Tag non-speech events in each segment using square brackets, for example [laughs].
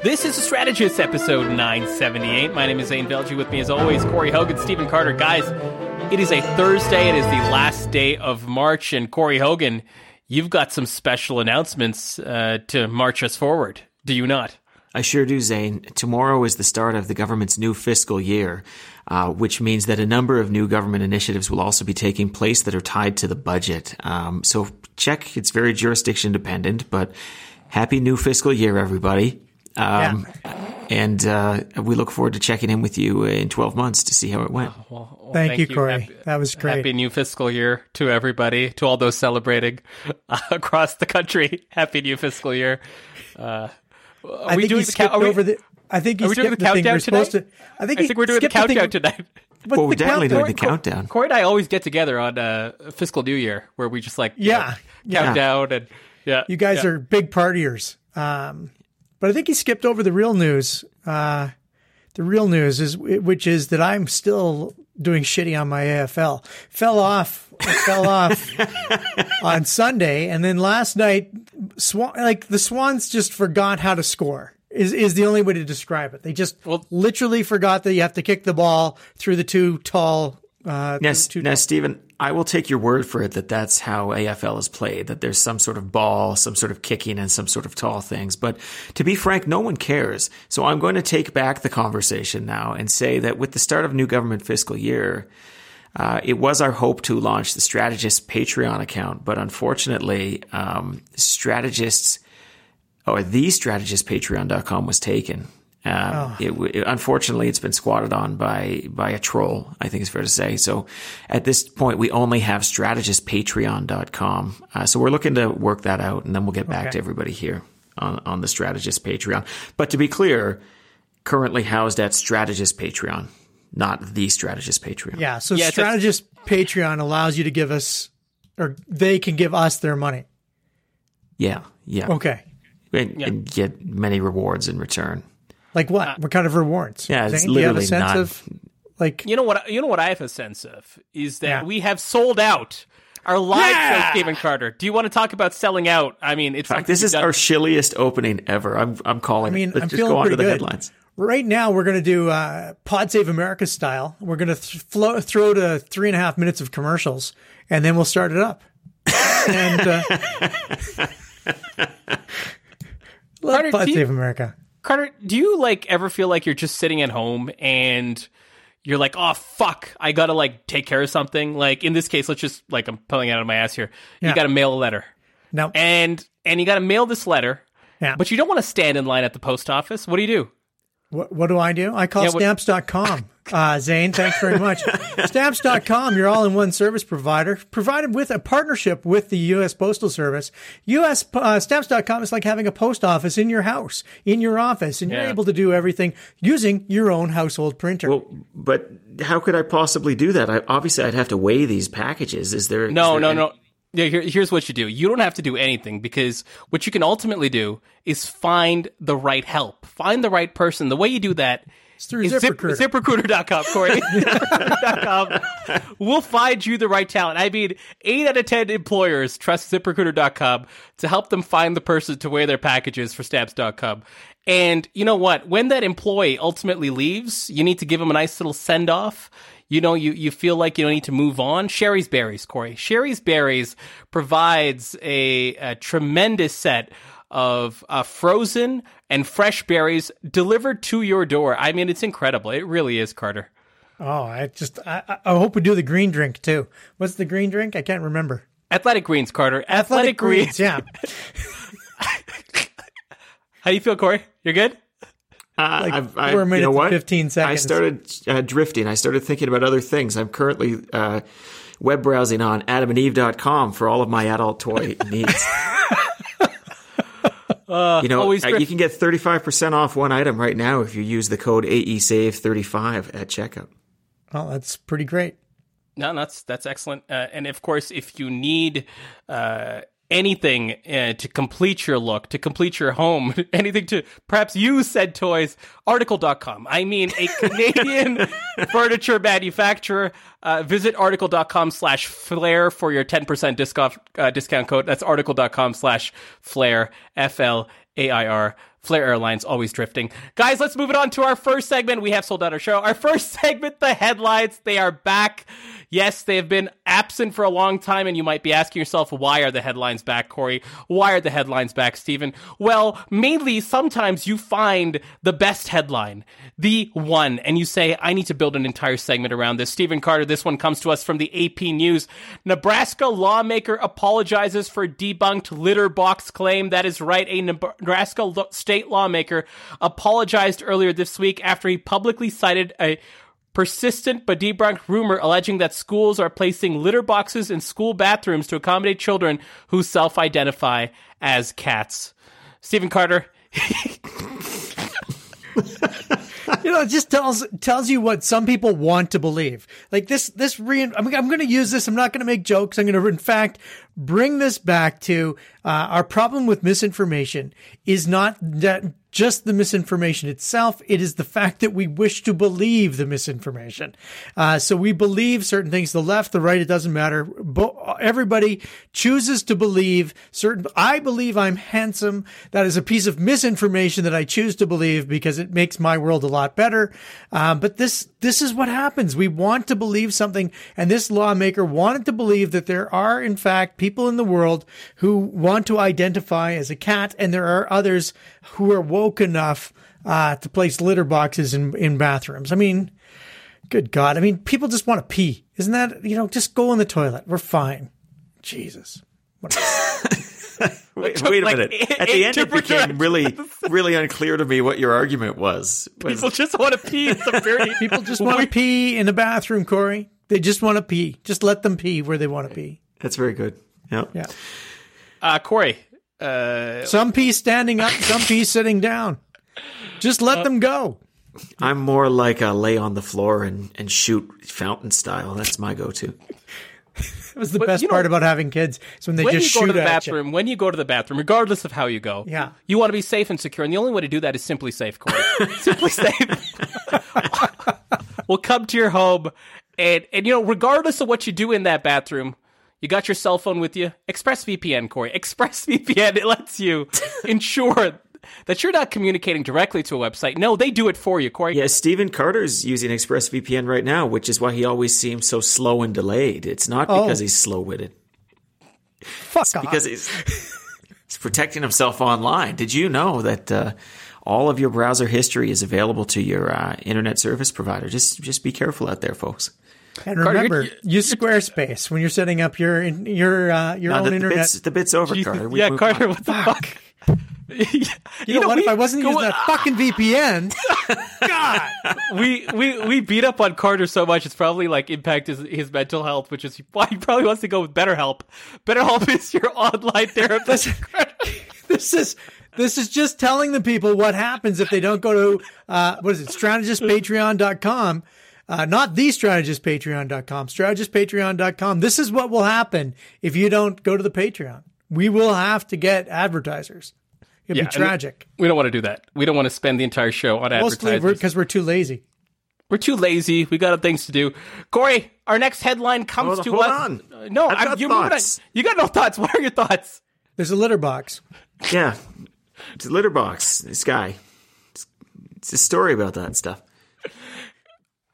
This is a Strategist episode 978. My name is Zain Velji. With me, as always, Corey Hogan, Stephen Carter. Guys, it is a Thursday. It is the last day of March. And Corey Hogan, you've got some special announcements uh, to march us forward, do you not? I sure do, Zane. Tomorrow is the start of the government's new fiscal year, uh, which means that a number of new government initiatives will also be taking place that are tied to the budget. Um, so check, it's very jurisdiction dependent, but happy new fiscal year, everybody. Um, yeah. And uh, we look forward to checking in with you in 12 months to see how it went. well, well, thank, thank, you, Corey. Happy, that was great. Happy new fiscal year to everybody, to all those celebrating uh, [laughs] across the country. Happy new fiscal year. Uh, are I we doing the count over the. I think are we doing the, the countdown tonight? To, I think, I think we're doing the countdown tonight. well, we're definitely doing the countdown. Corey and I always get together on uh, fiscal New Year where we just like yeah, you know, yeah. down and yeah. You guys yeah. are big partiers. Um, but I think he skipped over the real news. Uh, the real news is, which is that I'm still doing shitty on my AFL. Fell off, fell off [laughs] on Sunday, and then last night, Swan, like the Swans just forgot how to score. Is is the only way to describe it. They just well, literally forgot that you have to kick the ball through the two tall. Uh, now, two now, Stephen, I will take your word for it that that's how AFL is played, that there's some sort of ball, some sort of kicking, and some sort of tall things. But to be frank, no one cares. So I'm going to take back the conversation now and say that with the start of new government fiscal year, uh, it was our hope to launch the Strategist Patreon account, but unfortunately, um, Strategists or the Strategist Patreon.com was taken. Uh, oh. it, it, unfortunately, it's been squatted on by by a troll. I think it's fair to say. So, at this point, we only have strategistpatreon.com. Uh, so we're looking to work that out, and then we'll get back okay. to everybody here on on the strategist Patreon. But to be clear, currently housed at strategist Patreon, not the strategist Patreon. Yeah. So yeah, strategist a- Patreon allows you to give us, or they can give us their money. Yeah. Yeah. Okay. And, yeah. and get many rewards in return. Like what? Uh, what kind of rewards? Yeah, it's Zain, literally do you have a sense not, of like you know what you know what I have a sense of is that yeah. we have sold out our live yeah! show, Stephen Carter. Do you want to talk about selling out? I mean, it's fact, this is done. our shilliest opening ever. I'm I'm calling. I mean, Let's I'm just feeling go on to the good. headlines. Right now, we're going to do uh, Pod Save America style. We're going to th- flow, throw to three and a half minutes of commercials, and then we'll start it up. and uh, [laughs] Carter, Pod Save America. Carter, do you like ever feel like you're just sitting at home and you're like, oh fuck, I gotta like take care of something. Like in this case, let's just like I'm pulling out of my ass here. Yeah. You gotta mail a letter. No. And and you gotta mail this letter. Yeah. But you don't want to stand in line at the post office. What do you do? What, what do I do? I call yeah, stamps.com. [laughs] Uh, Zain, thanks very much. stamps.com, your all in one service provider, provided with a partnership with the U.S. Postal Service. U.S. Uh, stamps.com is like having a post office in your house, in your office, and yeah. you're able to do everything using your own household printer. Well, but how could I possibly do that? I, obviously, I'd have to weigh these packages. Is there. No, is there no, any- no. Yeah, here, here's what you do. You don't have to do anything because what you can ultimately do is find the right help, find the right person. The way you do that it's through is ZipRecruiter. Zip, ZipRecruiter.com, Corey. Will find you the right talent. I mean, eight out of 10 employers trust ZipRecruiter.com to help them find the person to weigh their packages for Stamps.com. And you know what? When that employee ultimately leaves, you need to give them a nice little send off you know, you, you feel like you don't need to move on. Shari's Berries, Corey. Shari's Berries provides a, a tremendous set of uh, frozen and fresh berries delivered to your door. I mean, it's incredible. It really is, Carter. Oh, I just I, I hope we do the green drink too. What's the green drink? I can't remember. Athletic greens, Carter. Athletic, Athletic greens. greens. Yeah. [laughs] How do you feel, Corey? You're good. Uh, like I've, I, four minutes, you know what? fifteen seconds. I started uh, drifting. I started thinking about other things. I'm currently uh, web browsing on AdamandEve.com for all of my adult toy [laughs] needs. [laughs] Uh, you know, you can get 35% off one item right now if you use the code AESAVE35 at checkout. Oh, that's pretty great. No, that's that's excellent. Uh, and of course, if you need uh, anything uh, to complete your look, to complete your home, [laughs] anything to perhaps use said toys, article.com. I mean, a [laughs] Canadian furniture manufacturer. Uh, visit article.com slash flair for your 10% discount, uh, discount code. That's article.com slash flare, flair, F L AIR. Flair Airlines always drifting. Guys, let's move it on to our first segment. We have sold out our show. Our [laughs] first segment, the headlines. They are back. Yes, they have been absent for a long time, and you might be asking yourself, why are the headlines back, Corey? Why are the headlines back, Stephen? Well, mainly sometimes you find the best headline, the one, and you say, I need to build an entire segment around this. Stephen Carter, this one comes to us from the AP News. Nebraska lawmaker apologizes for debunked litter box claim. That is right. A Nebraska state lawmaker apologized earlier this week after he publicly cited a persistent but debunked rumor alleging that schools are placing litter boxes in school bathrooms to accommodate children who self identify as cats. Stephen Carter. [laughs] you know, it just tells tells you what some people want to believe. Like this, this re. I'm, I'm going to use this. I'm not going to make jokes. I'm going to, in fact, bring this back to uh, our problem with misinformation is not that just the misinformation itself. It is the fact that we wish to believe the misinformation. Uh, so we believe certain things, the left, the right, it doesn't matter. Everybody chooses to believe certain, I believe I'm handsome. That is a piece of misinformation that I choose to believe because it makes my world a lot better. Um, but this, this is what happens. We want to believe something. And this lawmaker wanted to believe that there are, in fact, people in the world who want to identify as a cat. And there are others who are woke enough uh, to place litter boxes in, in bathrooms. I mean, good God. I mean, people just want to pee. Isn't that, you know, just go in the toilet. We're fine. Jesus. [laughs] wait, wait, a like, minute. At the end, it became really, really unclear to me what your argument was. was... People just want to pee. Very... [laughs] People just want to [laughs] pee in the bathroom, Corey. They just want to pee. Just let them pee where they want to pee. That's very good. Yeah. Yeah. Uh, Corey, uh, some pee standing up, some pee sitting down. Just let uh, them go. I'm more like a lay on the floor and, and shoot fountain style. That's my go-to. That was the but, best part know, about having kids. Is when they when just you go to the bathroom. When you go to the bathroom, regardless of how you go, yeah, you want to be safe and secure, and the only way to do that is SimpliSafe, Corey. [laughs] SimpliSafe. [laughs] we'll come to your home, and and you know, regardless of what you do in that bathroom, you got your cell phone with you. ExpressVPN, Corey. ExpressVPN, it lets you [laughs] ensure that you're not communicating directly to a website. No, they do it for you, Corey. Yeah, Stephen Carter's using ExpressVPN right now, which is why he always seems so slow and delayed. It's not oh. because he's slow witted. Fuck it's because he's, [laughs] he's protecting himself online. Did you know that uh, all of your browser history is available to your uh, internet service provider? Just just be careful out there, folks. And remember, Carter, use Squarespace when you're setting up your your uh, your no, own the, internet. The bit's, the bit's over, Jeez, Carter. We yeah, Carter, on. what the fuck? [laughs] you, you, know, know what? We, if I wasn't using that [laughs] fucking VPN, [laughs] God, we we we beat up on Carter so much it's probably like impacted his, his mental health, which is why he probably wants to go with BetterHelp. BetterHelp is your online therapist. this is this is just telling the people what happens if they don't go to uh, what is it, strategistpatreon.com uh, not the strategistpatreon.com, strategistpatreon.com. This is what will happen if you don't go to the Patreon. We will have to get advertisers. It'd yeah, be tragic. We don't want to do that. We don't want to spend the entire show on Mostly advertisers. because we're, we're too lazy. We're too lazy. We got things to do. Corey, our next headline comes hold, to hold us. On. Uh, no, I've got you're thoughts. You got no thoughts. What are your thoughts? There's a litter box. Yeah, it's a litter box. This guy. It's, it's a story about that stuff.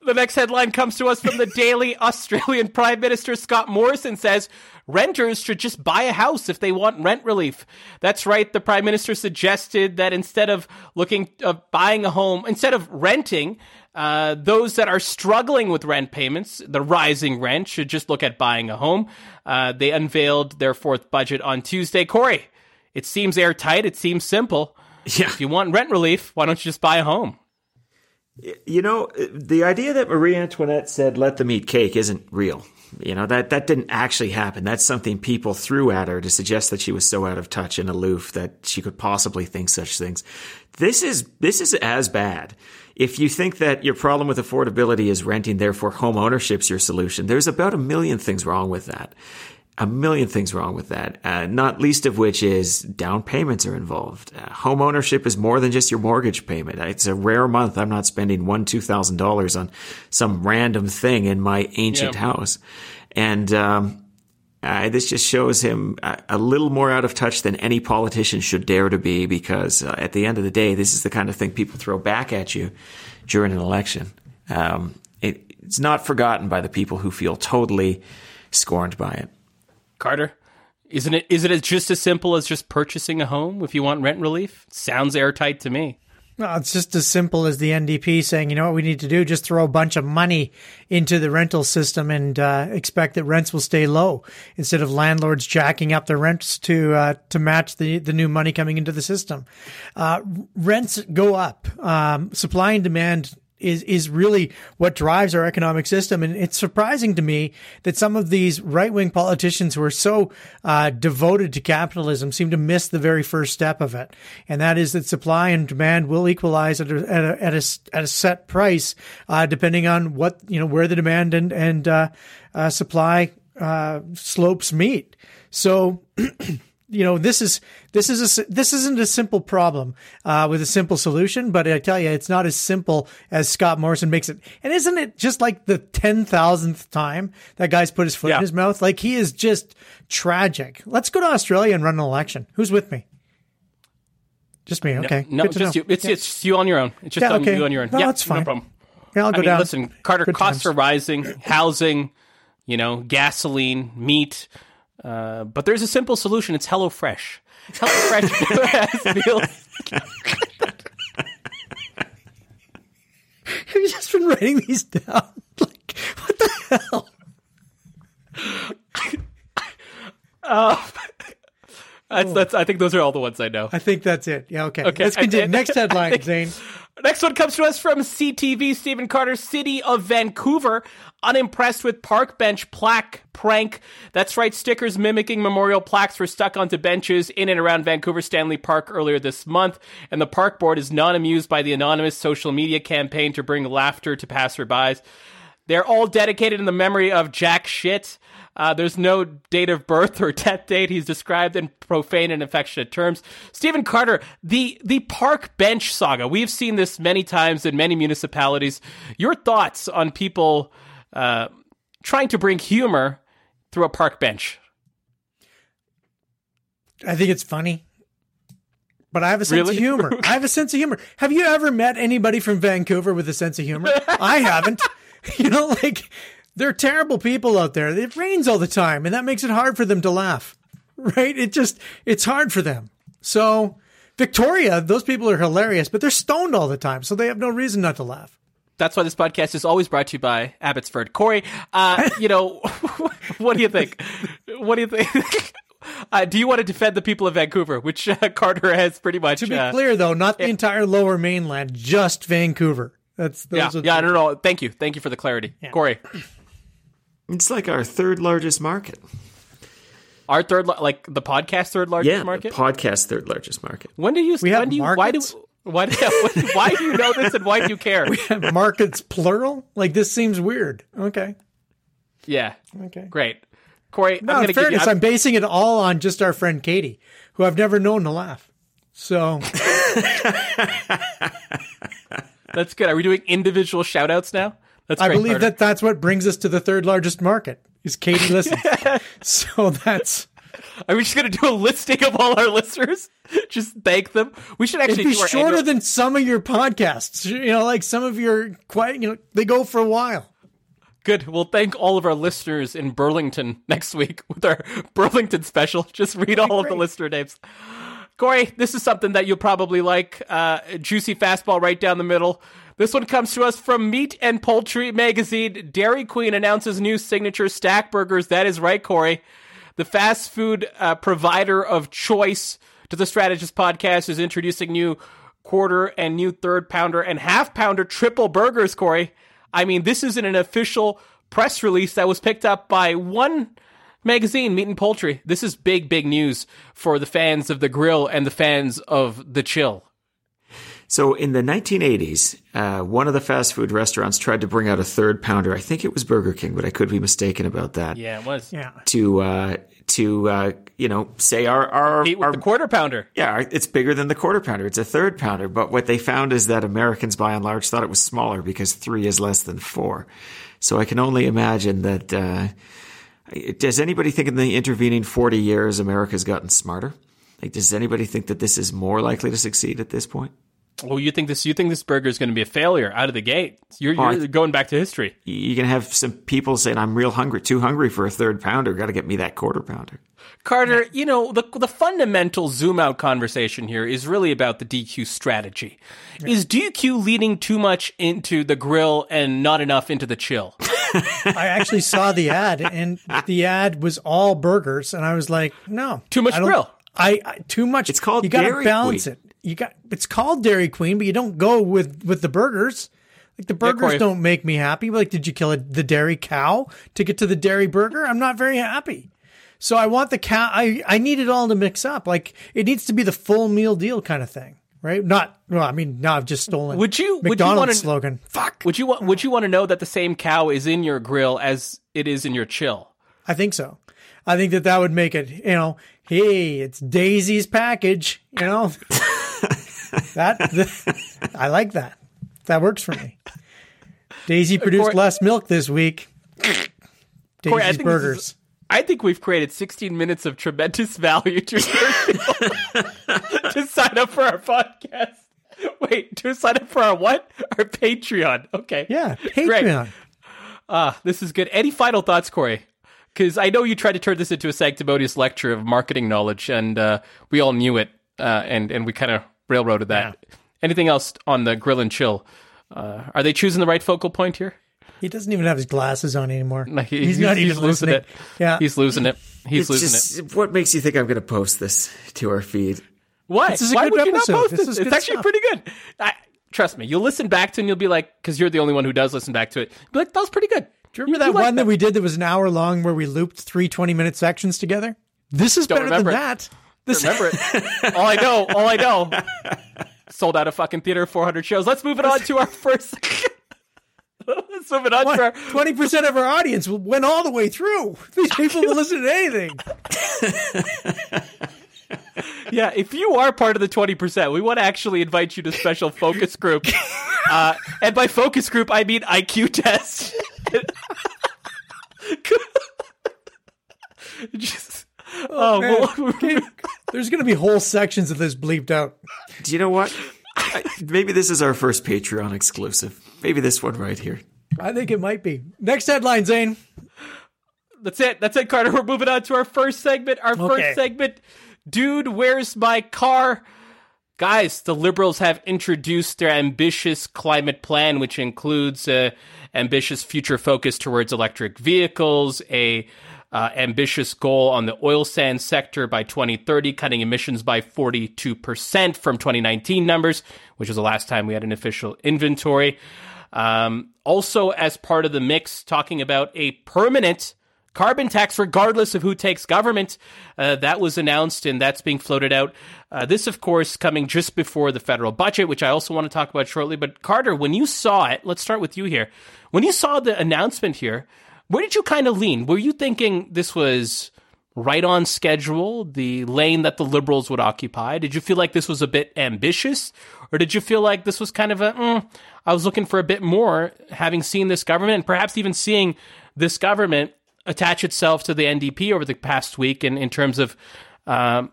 The next headline comes to us from the Daily Australian Prime Minister Scott Morrison says renters should just buy a house if they want rent relief. That's right. The Prime Minister suggested that instead of looking of buying a home, instead of renting, uh, those that are struggling with rent payments, the rising rent, should just look at buying a home. Uh, they unveiled their fourth budget on Tuesday. Corey, it seems airtight. It seems simple. Yeah. If you want rent relief, why don't you just buy a home? You know, the idea that Marie Antoinette said, let them eat cake isn't real. You know, that, that didn't actually happen. That's something people threw at her to suggest that she was so out of touch and aloof that she could possibly think such things. This is, this is as bad. If you think that your problem with affordability is renting, therefore home ownership's your solution, there's about a million things wrong with that a million things wrong with that, uh, not least of which is down payments are involved. Uh, home ownership is more than just your mortgage payment. It's a rare month I'm not spending one, two thousand dollars on some random thing in my ancient yeah. house. And, um, Uh, this just shows him a, a, little more out of touch than any politician should dare to be because uh, at the end of the day, this is the kind of thing people throw back at you during an election. Um, it, it's not forgotten by the people who feel totally scorned by it. Carter, isn't it? Is it just as simple as just purchasing a home if you want rent relief? Sounds airtight to me. No, it's just as simple as the NDP saying, you know what we need to do? Just throw a bunch of money into the rental system and uh, expect that rents will stay low instead of landlords jacking up their rents to uh, to match the the new money coming into the system. Uh, rents go up. Um, supply and demand is is really what drives our economic system. And it's surprising to me that some of these right wing politicians who are so uh, devoted to capitalism seem to miss the very first step of it, and that is that supply and demand will equalize at a at a, at a, at a set price, uh, depending on what you know where the demand and and uh, uh supply uh, slopes meet. So. [clears throat] you know this is this is a this isn't a simple problem uh, with a simple solution, but I tell you, it's not as simple as Scott Morrison makes it. And isn't it just like the ten thousandth time that guy's put his foot yeah. in his mouth? Like he is just tragic. Let's go to Australia and run an election. Who's with me? Just me. Okay. No, no just know. you. It's, yeah. it's you on your own. It's just yeah, okay. you on your own. No, yeah, that's fine. No problem. Yeah, I'll go I mean, down. Listen, Carter, Good costs times. are rising. Housing, you know, gasoline, meat. Uh, but there's a simple solution. It's HelloFresh. HelloFresh [laughs] meals. Have you just been writing these down? [laughs] Like, what the hell? Uh, that's, that's, I think those are all the ones I know. I think that's it. Yeah, okay. Okay. Let's continue. [laughs] Next headline, think- Zain. Next one comes to us from CTV. Stephen Carter, City of Vancouver, unimpressed with park bench plaque prank. That's right, stickers mimicking memorial plaques were stuck onto benches in and around Vancouver Stanley Park earlier this month, and the park board is not amused by the anonymous social media campaign to bring laughter to passerbys. They're all dedicated in the memory of Jack Shit. Uh, there's no date of birth or death date. He's described in profane and affectionate terms. Stephen Carter, the the park bench saga. We've seen this many times in many municipalities. Your thoughts on people uh, trying to bring humor through a park bench? I think it's funny. But I have a sense Really? of humor. [laughs] I have a sense of humor. Have you ever met anybody from Vancouver with a sense of humor? [laughs] I haven't. [laughs] You know, like they're terrible people out there. It rains all the time, and that makes it hard for them to laugh. [laughs] Right? It just it's hard for them. So Victoria, those people are hilarious, but they're stoned all the time, so they have no reason not to laugh. That's why this podcast is always brought to you by Abbotsford. Corey, uh, [laughs] you know, what do you think? What do you think? Uh, do you want to defend the people of Vancouver, which uh, Carter has pretty much? To be uh, clear, though, not the entire Lower Mainland, just Vancouver. That's those yeah, are yeah, no, no. Thank you, thank you for the clarity, Corey. It's like our third largest market. Our third, like the podcast third largest Yeah, market. the podcast third largest market. when do you? We when have do you? markets? Why do? [laughs] Why, why do you know this and why do you care? We have markets plural. Like this seems weird. Okay, yeah, okay. great, Corey. No, I'm in going to give you. fairness, I'm basing it all on just our friend Katie, who I've never known to laugh. So [laughs] That's good. Are we doing individual shout outs now? That's I great, believe that that's what brings us to the third largest market. Is Katie [laughs] listens? so that's Are we just going to do a listing of all our listeners? [laughs] just thank them. We should actually it'd be shorter annual- than some of your podcasts. You know, like some of your quite. You know, they go for a while. Good. We'll thank all of our listeners in Burlington next week with our [laughs] Burlington special. Just read all of the listener names. Corey, this is something that you'll probably like. Uh, juicy fastball right down the middle. This one comes to us from Meat and Poultry Magazine. Dairy Queen announces new signature stack burgers. That is right, Corey. The fast food uh, provider of choice to the Strategist podcast is introducing new quarter and new third pounder and half pounder triple burgers, Corey. I mean, this isn't an official press release that was picked up by one magazine, Meat and Poultry. This is big, big news for the fans of the grill and the fans of the chill. So in the 1980s, uh, one of the fast food restaurants tried to bring out a third pounder. I think it was Burger King, but I could be mistaken about that. Yeah, it was. Yeah. To uh, to uh, you know say our our, Meat with our the quarter pounder. yeah it's bigger than the quarter pounder. It's a third pounder. But what they found is that Americans by and large thought it was smaller because three is less than four. So I can only imagine that. Does anybody think in the intervening 40 years America's gotten smarter? Like, does anybody think that this is more likely to succeed at this point? Well, you think this? You think this burger is going to be a failure out of the gate? You're, Oh, you're I- going back to history. You can have some people saying, I'm real hungry, too hungry for a third pounder. Got to get me that quarter pounder. Carter, you know, the the fundamental zoom out conversation here is really about the DQ strategy. Is DQ leading too much into the grill and not enough into the chill? [laughs] I actually saw the ad, and the ad was all burgers, and I was like, no, Too much I grill. I, I too much. It's called you got to balance Queen. it. You got it's called Dairy Queen, but you don't go with with the burgers. Like the burgers Corey. don't make me happy. Like, did you kill a, the dairy cow to get to the dairy burger? I'm not very happy. So I want the cow. I I need it all to mix up. Like it needs to be the full meal deal kind of thing, right? Not. Well, I mean, now I've just stolen. Would you- would you McDonald's wanna- slogan? Fuck. Would you want Would you want to know that the same cow is in your grill as it is in your chill? I think so. I think that that would make it, you know, hey, it's Daisy's package, you know. [laughs] that [laughs] I like that. That works for me. Daisy produced Corey- less milk this week. Daisy's Corey, I burgers. is- I think we've created 16 minutes of tremendous value to to sign up for our podcast. Wait, to sign up for our what? Our Patreon. Okay. yeah, Great. Patreon. Ah, this is good. Any final thoughts, Corey? Because I know you tried to turn this into a sanctimonious lecture of marketing knowledge, and uh, we all knew it, uh, and and we kind of railroaded that. Anything else on the grill and chill? Uh, are they choosing the right focal point here? He doesn't even have his glasses on anymore. [laughs] No, he- he's, not even losing listening. it. Yeah, He's losing it. He's It's losing it. what makes you think I'm going to post this to our feed? Why? This is a Why good would you not post This this? It's actually stuff. pretty good. I, trust me. You'll listen back to it and you'll be like, because you're the only one who does listen back to it. Be like, that was pretty good. Do you remember that one that we did that was an hour long where we looped three 20 minute sections together? This is Don't better than remember it. that. This remember it. [laughs] all I know, all I know. [laughs] Sold out a fucking theater, 400 shows. Let's move it on to our [laughs] first. Let's move it on to our. Twenty percent of our audience went all the way through. These people will listen to anything. Yeah, if you are part of the 20%, we want to actually invite you to special focus group. Uh, and by focus group, I mean IQ test. Just, oh, oh well, Okay, There's going to be whole sections of this bleeped out. Do you know what? I, maybe this is our first Patreon exclusive. Maybe this one right here. I think it might be. Next headline, Zain. That's it. That's it, Carter. We're moving on to our first segment. Our Okay. first segment, dude, where's my car? Guys, the liberals have introduced their ambitious climate plan, which includes a ambitious future focus towards electric vehicles, a uh, ambitious goal on the oil sands sector by 2030, cutting emissions by 42% from 2019 numbers, which was the last time we had an official inventory. Um, also, as part of the mix, talking about a permanent carbon tax, regardless of who takes government. Uh, that was announced and that's being floated out. Uh, this, of course, coming just before the federal budget, which I also want to talk about shortly. But Carter, when you saw it, let's start with you here. When you saw the announcement here, where did you kind of lean? Were you thinking this was right on schedule, the lane that the liberals would occupy? Did you feel like this was a bit ambitious? Or did you feel like this was kind of a, mm, I was looking for a bit more, having seen this government and perhaps even seeing this government attach itself to the NDP over the past week in, in terms of um,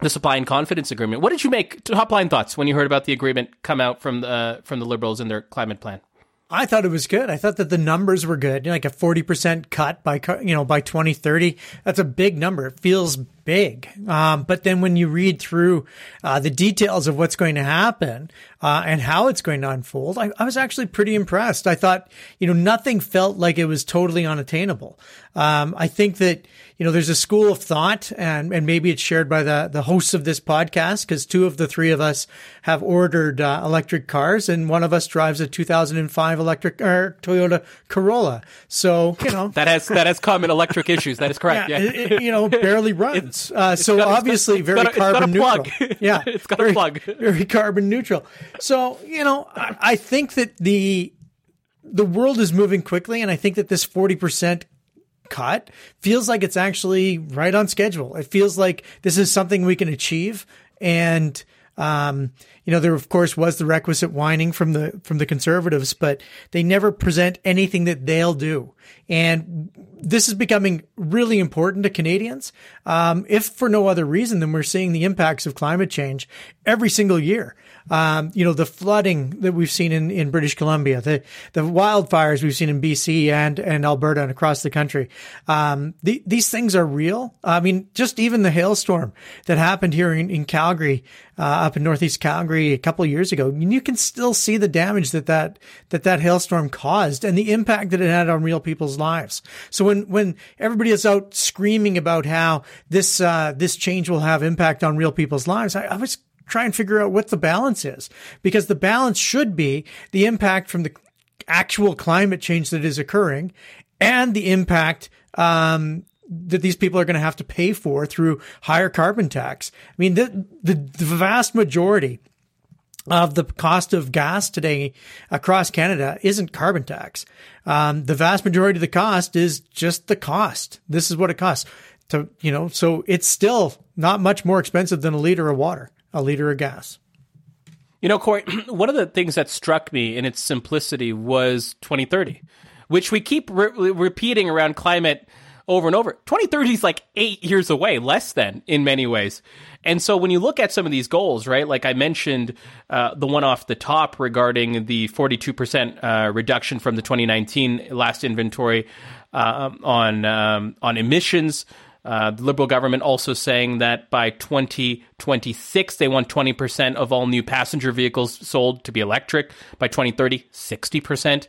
the supply and confidence agreement? What did you make, top line thoughts, when you heard about the agreement come out from the, from the liberals in their climate plan? I thought it was good. I thought that the numbers were good. You know, like a 40% cut by, you know, by 2030. That's a big number. It feels big. Um, but then when you read through, uh, the details of what's going to happen, uh, and how it's going to unfold, I, I was actually pretty impressed. I thought, you know, nothing felt like it was totally unattainable. Um, I think that, you know, there's a school of thought and, and maybe it's shared by the, the hosts of this podcast because two of the three of us have ordered uh, electric cars and one of us drives a 2005 electric or Toyota Corolla. So, you know, [laughs] That has, that has common electric issues. That is correct. yeah, Yeah. it- it, you know, barely [laughs] runs. Uh, so got- got- obviously it's very got a- it's got a carbon plug. neutral. [laughs] Yeah, It's got a plug. [laughs] Very carbon neutral. So you know, I, I think that the the world is moving quickly, and I think that this forty percent cut feels like it's actually right on schedule. It feels like this is something we can achieve, and Um, you know, there of course was the requisite whining from the from the conservatives, but they never present anything that they'll do. And this is becoming really important to Canadians, um, if for no other reason than we're seeing the impacts of climate change every single year. Um, you know, the flooding that we've seen in, in British Columbia, the, the wildfires we've seen in BC and, and Alberta and across the country. Um, the, these things are real. I mean, just even the hailstorm that happened here in, in Calgary, uh, up in Northeast Calgary a couple of years ago, I mean, you can still see the damage that that, that that hailstorm caused and the impact that it had on real people's lives. So when, when everybody is out screaming about how this, uh, this change will have impact on real people's lives, I, I was try and figure out what the balance is because the balance should be the impact from the actual climate change that is occurring and the impact um, that these people are going to have to pay for through higher carbon tax. I mean, the, the, the vast majority of the cost of gas today across Canada isn't carbon tax. Um, the vast majority of the cost is just the cost. This is what it costs to, you know, so it's still not much more expensive than a liter of water a liter of gas. You know, Corey, [clears throat] one of the things that struck me in its simplicity was 2030, which we keep re- repeating around climate over and over. 2030 is like eight years away, less than in many ways. And so when you look at some of these goals, right, like I mentioned, uh, the one off the top regarding the 42% uh, reduction from the 2019 last inventory uh, on um, on emissions. Uh, the Liberal government also saying that by 2026, they want 20% of all new passenger vehicles sold to be electric. By 2030, 60%.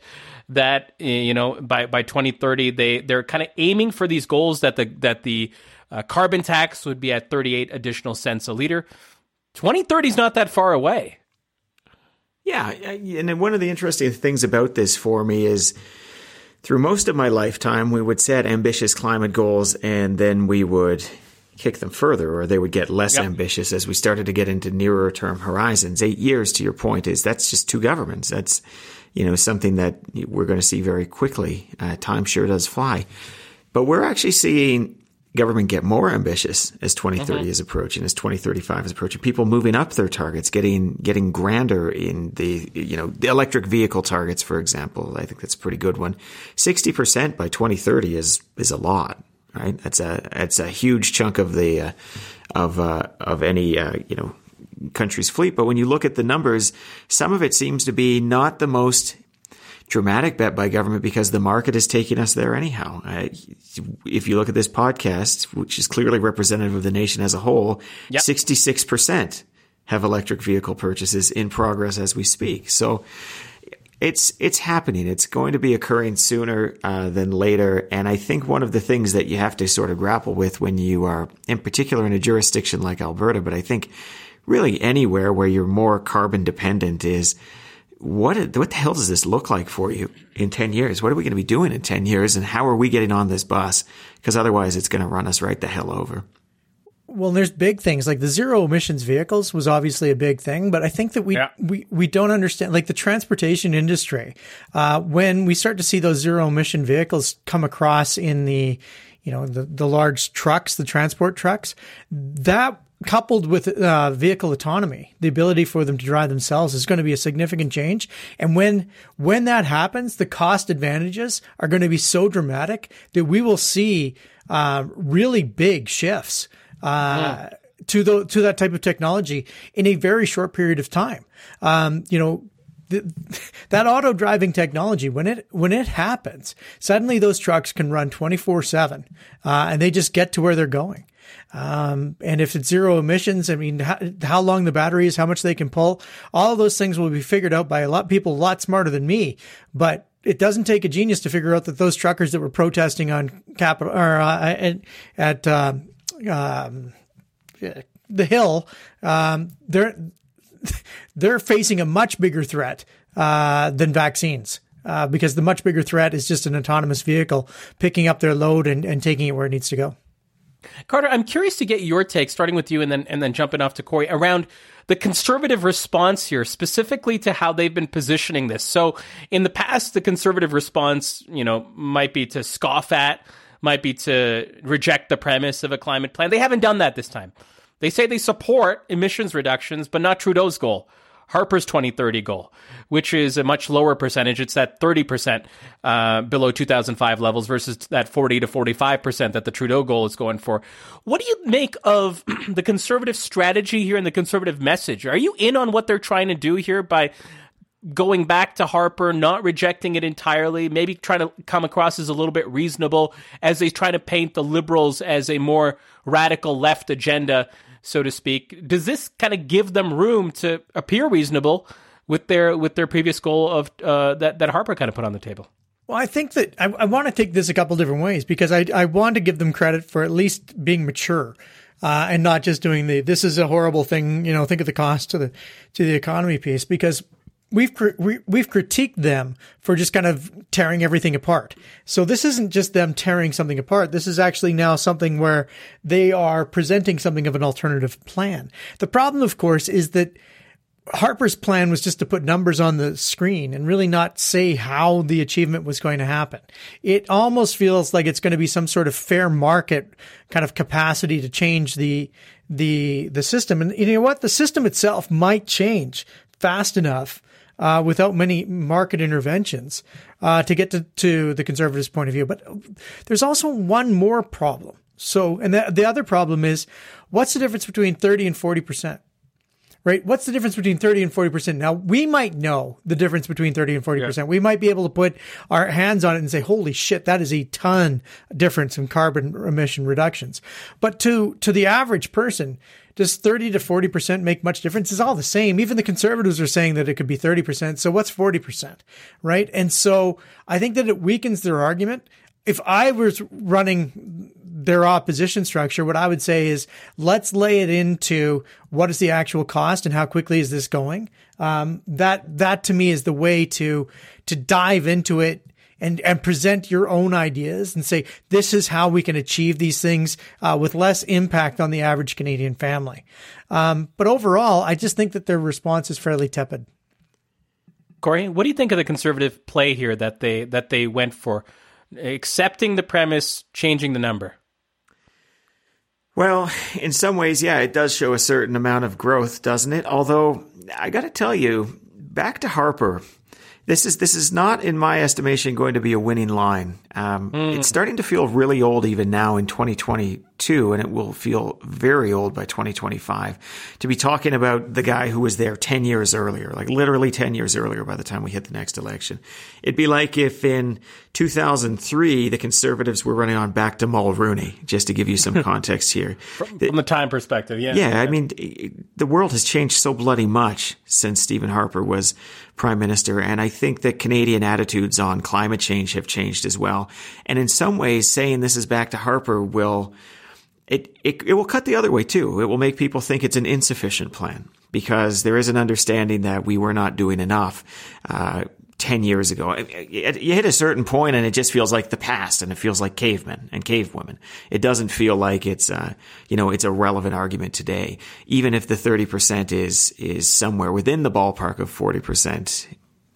That you know, by by 2030, they they're kind of aiming for these goals that the that the uh, carbon tax would be at 38 additional cents a liter. 2030 is not that far away. Yeah, and one of the interesting things about this for me is through most of my lifetime, we would set ambitious climate goals and then we would kick them further or they would get less yep. ambitious as we started to get into nearer term horizons. Eight years, to your point, is that's just two governments. That's, you know, something that we're going to see very quickly. Uh, time sure does fly. But we're actually seeing government get more ambitious as 2030 mm-hmm. is approaching, as 2035 is approaching. People moving up their targets, getting getting grander in the you know the electric vehicle targets, for example. I think that's a pretty good one. 60 percent by 2030 is is a lot, right? That's a that's a huge chunk of the uh, of uh, of any uh, you know country's fleet. But when you look at the numbers, some of it seems to be not the most dramatic bet by government because the market is taking us there anyhow. Uh, if you look at this podcast, which is clearly representative of the nation as a whole, yep. 66% have electric vehicle purchases in progress as we speak. So it's it's happening. It's going to be occurring sooner uh, than later. And I think one of the things that you have to sort of grapple with when you are, in particular, in a jurisdiction like Alberta, but I think really anywhere where you're more carbon dependent is what what the hell does this look like for you in 10 years? What are we going to be doing in 10 years and how are we getting on this bus? Because otherwise it's going to run us right the hell over. Well, there's big things like the zero emissions vehicles was obviously a big thing, but I think that we yeah. we, we don't understand like the transportation industry. Uh, when we start to see those zero emission vehicles come across in the you know the the large trucks, the transport trucks, that coupled with uh, vehicle autonomy, the ability for them to drive themselves is going to be a significant change. And when when that happens, the cost advantages are going to be so dramatic that we will see uh, really big shifts uh, yeah. to the to that type of technology in a very short period of time. Um, you know, that auto driving technology when it when it happens suddenly those trucks can run 24 uh, 7 and they just get to where they're going um, and if it's zero emissions, I mean, how, how, long the battery is, how much they can pull, all of those things will be figured out by a lot of people a lot smarter than me. But it doesn't take a genius to figure out that those truckers that were protesting on Capitol or uh, at, at uh, um, the Hill, um, they're [laughs] they're facing a much bigger threat uh, than vaccines. Uh, because the much bigger threat is just an autonomous vehicle picking up their load and, and taking it where it needs to go. Carter, I'm curious to get your take, starting with you and then and then jumping off to Corey around the conservative response here, specifically to how they've been positioning this. So in the past, the conservative response, you know, might be to scoff at, might be to reject the premise of a climate plan. They haven't done that this time. They say they support emissions reductions, but not Trudeau's goal. Harper's 2030 goal, which is a much lower percentage. It's that 30% uh, below 2005 levels versus that 40 to 45% that the Trudeau goal is going for. What do you make of [clears throat] the conservative strategy here and the conservative message? Are you in on what they're trying to do here by going back to Harper, not rejecting it entirely, maybe trying to come across as a little bit reasonable as they try to paint the liberals as a more radical left agenda so to speak. Does this kind of give them room to appear reasonable with their with their previous goal of uh, that that Harper kind of put on the table? Well, I think that I, I want to take this a couple different ways because I I want to give them credit for at least being mature. Uh, and not just doing the this is a horrible thing, you know. Think of the cost to the to the economy piece because we've we've critiqued them for just kind of tearing everything apart. So this isn't just them tearing something apart. This is actually now something where they are presenting something of an alternative plan. The problem, of course, is that Harper's plan was just to put numbers on the screen and really not say how the achievement was going to happen. It almost feels like it's going to be some sort of fair market kind of capacity to change the the the system. And you know what? The system itself might change fast enough uh, without many market interventions uh, to get to, to the conservatives' point of view. But there's also one more problem. So, and the, the other problem is what's the difference between 30 and 40%? Right? What's the difference between 30 and 40%? Now, we might know the difference between 30 and 40%. Yeah. We might be able to put our hands on it and say, holy shit, that is a ton difference in carbon emission reductions. But to, to the average person, does 30 to 40% make much difference? It's all the same. Even the conservatives are saying that it could be 30%. So what's 40%? Right. And so I think that it weakens their argument. If I was running their opposition structure, what I would say is let's lay it into what is the actual cost and how quickly is this going. Um, that that to me is the way to to dive into it and and present your own ideas and say this is how we can achieve these things uh, with less impact on the average Canadian family. Um, but overall, I just think that their response is fairly tepid. Corey, what do you think of the conservative play here that they that they went for, accepting the premise, changing the number? Well, in some ways, yeah, it does show a certain amount of growth, doesn't it? Although I got to tell you, back to Harper, this is this is not, in my estimation, going to be a winning line. Um, mm. It's starting to feel really old even now in 2022, and it will feel very old by 2025 to be talking about the guy who was there 10 years earlier, like literally 10 years earlier by the time we hit the next election. It'd be like if in 2003 the conservatives were running on back to Mulroney, just to give you some [laughs] context here. from, from, the time perspective, yeah. Yeah, I mean, the world has changed so bloody much since Stephen Harper was prime minister, and I think that Canadian attitudes on climate change have changed as well. And in some ways, saying this is back to Harper will it, it, it will cut the other way too. It will make people think it's an insufficient plan because there is an understanding that we were not doing enough. Uh, 10 years ago. You hit a certain point and it just feels like the past and it feels like cavemen and cavewomen. It doesn't feel like it's, uh, you know, it's a relevant argument today. Even if the 30% is, is somewhere within the ballpark of 40%,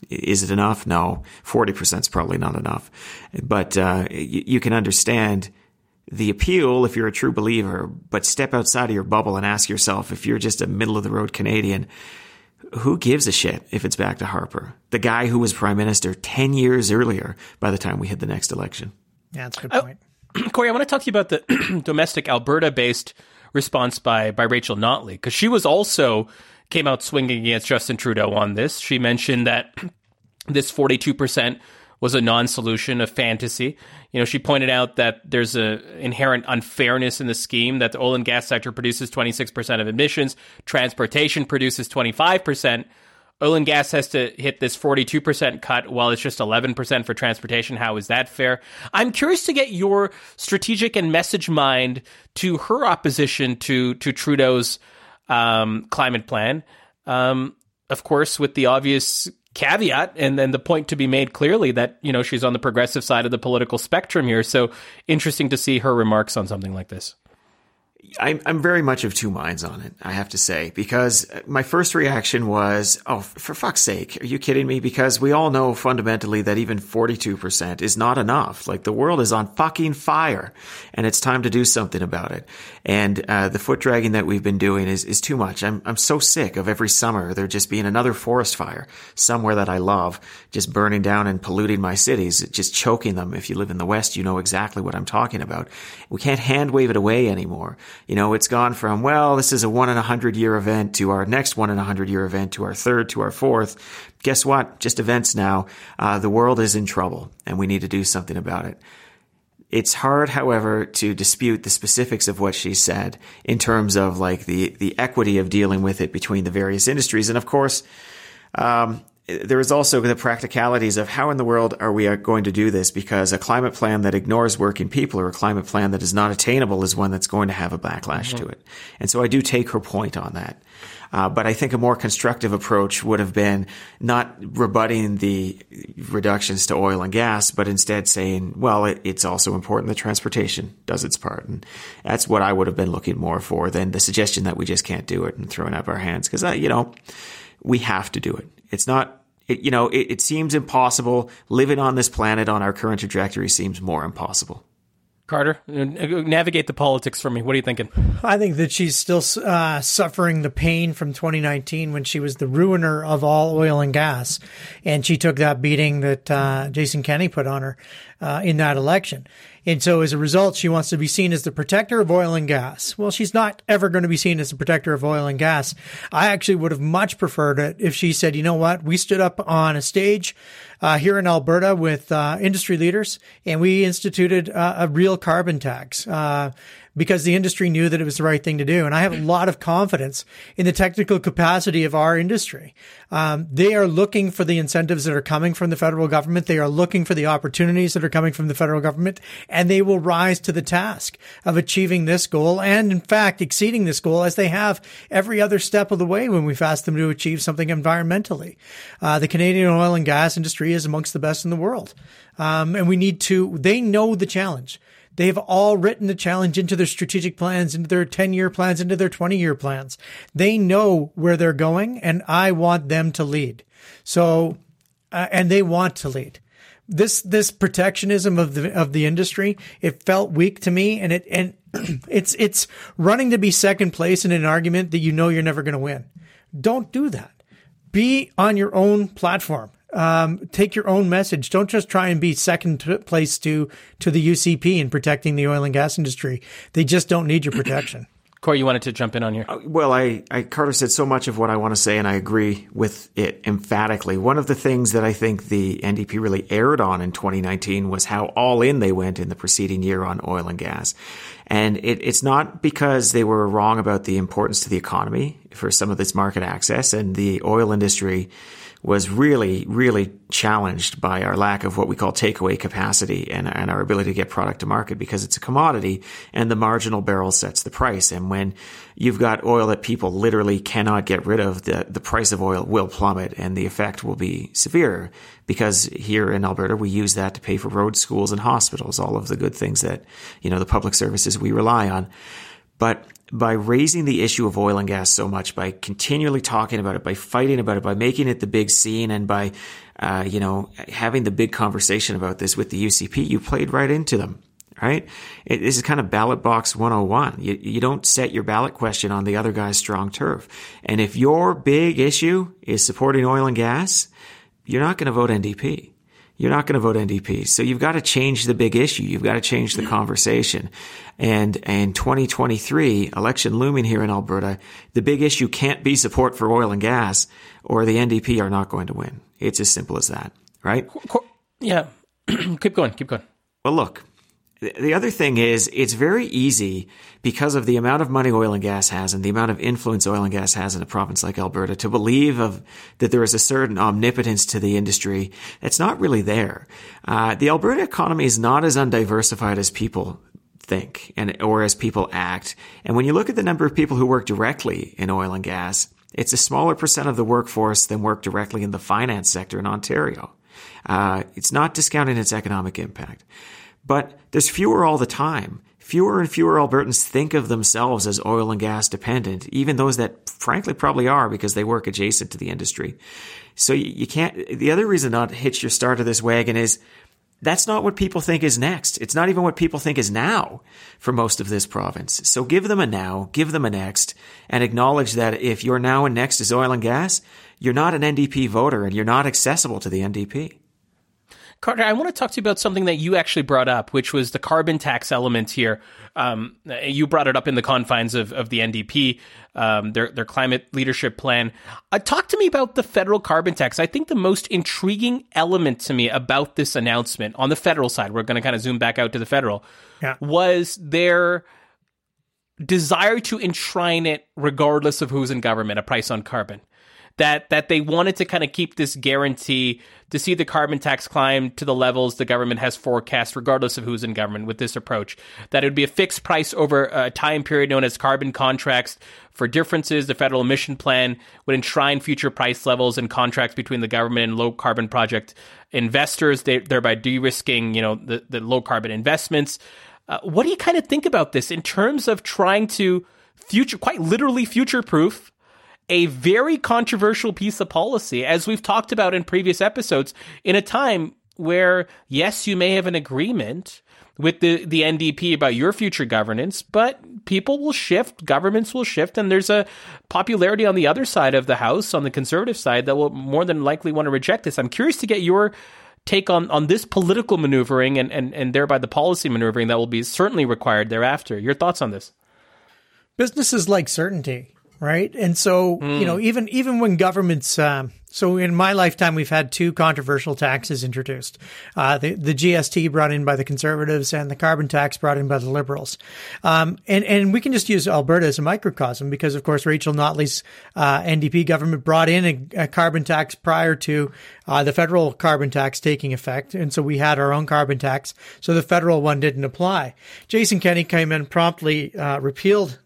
is it enough? No, 40% is probably not enough. But uh, you, you can understand the appeal if you're a true believer, but step outside of your bubble and ask yourself if you're just a middle of the road Canadian, who gives a shit if it's back to Harper, the guy who was prime minister 10 years earlier by the time we hit the next election? Yeah, that's a good point. Uh, [clears throat] Corey, I want to talk to you about the [clears throat] domestic Alberta based response by, by Rachel Notley, because she was also came out swinging against Justin Trudeau on this. She mentioned that this 42% was a non-solution, a fantasy. You know, she pointed out that there's an inherent unfairness in the scheme that the oil and gas sector produces 26% of emissions, transportation produces 25%. Oil and gas has to hit this 42% cut while it's just 11% for transportation. How is that fair? I'm curious to get your strategic and message mind to her opposition to, to Trudeau's um, climate plan. Um, of course, with the obvious caveat and then the point to be made clearly that you know she's on the progressive side of the political spectrum here. So interesting to see her remarks on something like this I'm, I'm very much of two minds on it, I have to say, because my first reaction was, oh, for fuck's sake, are you kidding me? Because we all know fundamentally that even 42% is not enough. Like the world is on fucking fire and it's time to do something about it. And, uh, the foot dragging that we've been doing is, is too much. I'm, I'm so sick of every summer there just being another forest fire somewhere that I love, just burning down and polluting my cities, just choking them. If you live in the West, you know exactly what I'm talking about. We can't hand wave it away anymore. You know, it's gone from, well, this is a one in a hundred year event to our next one in a hundred year event to our third to our fourth. Guess what? Just events now. Uh, the world is in trouble and we need to do something about it. It's hard, however, to dispute the specifics of what she said in terms of like the, the equity of dealing with it between the various industries. And of course, um, there is also the practicalities of how in the world are we going to do this because a climate plan that ignores working people or a climate plan that is not attainable is one that's going to have a backlash mm-hmm. to it. And so I do take her point on that. Uh, but I think a more constructive approach would have been not rebutting the reductions to oil and gas, but instead saying, well, it, it's also important that transportation does its part. And that's what I would have been looking more for than the suggestion that we just can't do it and throwing up our hands. Cause, uh, you know, we have to do it. It's not it, you know, it, it seems impossible. Living on this planet on our current trajectory seems more impossible. Carter, navigate the politics for me. What are you thinking? I think that she's still uh, suffering the pain from 2019 when she was the ruiner of all oil and gas, and she took that beating that uh, Jason Kenney put on her uh, in that election. And so as a result, she wants to be seen as the protector of oil and gas. Well, she's not ever going to be seen as the protector of oil and gas. I actually would have much preferred it if she said, you know what? We stood up on a stage uh, here in Alberta with uh, industry leaders and we instituted uh, a real carbon tax. Because the industry knew that it was the right thing to do. And I have a lot of confidence in the technical capacity of our industry. Um, they are looking for the incentives that are coming from the federal government. They are looking for the opportunities that are coming from the federal government, and they will rise to the task of achieving this goal and, in fact, exceeding this goal as they have every other step of the way when we've asked them to achieve something environmentally. Uh, the Canadian oil and gas industry is amongst the best in the world. Um, and we need to, they know the challenge. They've all written the challenge into their strategic plans, into their 10 year plans, into their 20 year plans. They know where they're going and I want them to lead. So, uh, and they want to lead. This, this protectionism of the, of the industry, it felt weak to me and it, and [clears throat] it's, it's running to be second place in an argument that you know you're never going to win. Don't do that. Be on your own platform um, take your own message. Don't just try and be second place to to the UCP in protecting the oil and gas industry. They just don't need your protection. [clears throat] Corey, you wanted to jump in on here. Uh, well, I, I Carter said so much of what I want to say, and I agree with it emphatically. One of the things that I think the NDP really erred on in 2019 was how all in they went in the preceding year on oil and gas. And it, it's not because they were wrong about the importance to the economy for some of this market access and the oil industry was really, really challenged by our lack of what we call takeaway capacity and, and our ability to get product to market because it's a commodity and the marginal barrel sets the price. And when you've got oil that people literally cannot get rid of, the, the price of oil will plummet and the effect will be severe because here in Alberta, we use that to pay for roads, schools, and hospitals, all of the good things that, you know, the public services we rely on. But by raising the issue of oil and gas so much, by continually talking about it, by fighting about it, by making it the big scene, and by, uh, you know, having the big conversation about this with the UCP, you played right into them, right? It, this is kind of ballot box 101. You, you don't set your ballot question on the other guy's strong turf. And if your big issue is supporting oil and gas, you're not going to vote NDP you're not going to vote NDP. So you've got to change the big issue. You've got to change the conversation. And in 2023, election looming here in Alberta, the big issue can't be support for oil and gas or the NDP are not going to win. It's as simple as that, right? Yeah. [clears throat] keep going. Keep going. Well, look, the other thing is, it's very easy because of the amount of money oil and gas has and the amount of influence oil and gas has in a province like Alberta to believe of that there is a certain omnipotence to the industry It's not really there. Uh, the Alberta economy is not as undiversified as people think and or as people act. And when you look at the number of people who work directly in oil and gas, it's a smaller percent of the workforce than work directly in the finance sector in Ontario. Uh, it's not discounting its economic impact. But there's fewer all the time. fewer and fewer Albertans think of themselves as oil and gas dependent, even those that frankly probably are because they work adjacent to the industry. So you, can't, the other reason not to hitch your start of this wagon is that's not what people think is next. It's not even what people think is now for most of this province. So give them a now, give them a next, and acknowledge that if your now and next is oil and gas, you're not an NDP voter and you're not accessible to the NDP. Carter, I want to talk to you about something that you actually brought up, which was the carbon tax element here. Um, you brought it up in the confines of, of the NDP, um, their their climate leadership plan. Uh, talk to me about the federal carbon tax. I think the most intriguing element to me about this announcement on the federal side, we're going to kind of zoom back out to the federal, yeah. was their desire to enshrine it regardless of who's in government, a price on carbon that that they wanted to kind of keep this guarantee to see the carbon tax climb to the levels the government has forecast, regardless of who's in government. With this approach, that it would be a fixed price over a time period known as carbon contracts. For differences, the federal emission plan would enshrine future price levels and contracts between the government and low carbon project investors, thereby de-risking, you know, the, the low carbon investments. Uh, what do you kind of think about this in terms of trying to future, quite literally future proof a very controversial piece of policy, as we've talked about in previous episodes, in a time where, yes, you may have an agreement with the, the NDP about your future governance, but people will shift, governments will shift, and there's a popularity on the other side of the House, on the conservative side, that will more than likely want to reject this. I'm curious to get your take on, on this political maneuvering and, and, and thereby the policy maneuvering that will be certainly required thereafter. Your thoughts on this? Businesses like certainty right? And so, mm. you know, hmm. even even when governments, um, so in my lifetime, we've had two controversial taxes introduced: uh, the the GST brought in by the Conservatives and the carbon tax brought in by the Liberals. Um, and and we can just use Alberta as a microcosm because, of course, Rachel Notley's uh, NDP government brought in a, a carbon tax prior to uh, the federal carbon tax taking effect, and so we had our own carbon tax, so the federal one didn't apply. Jason Kenney came in promptly uh, repealed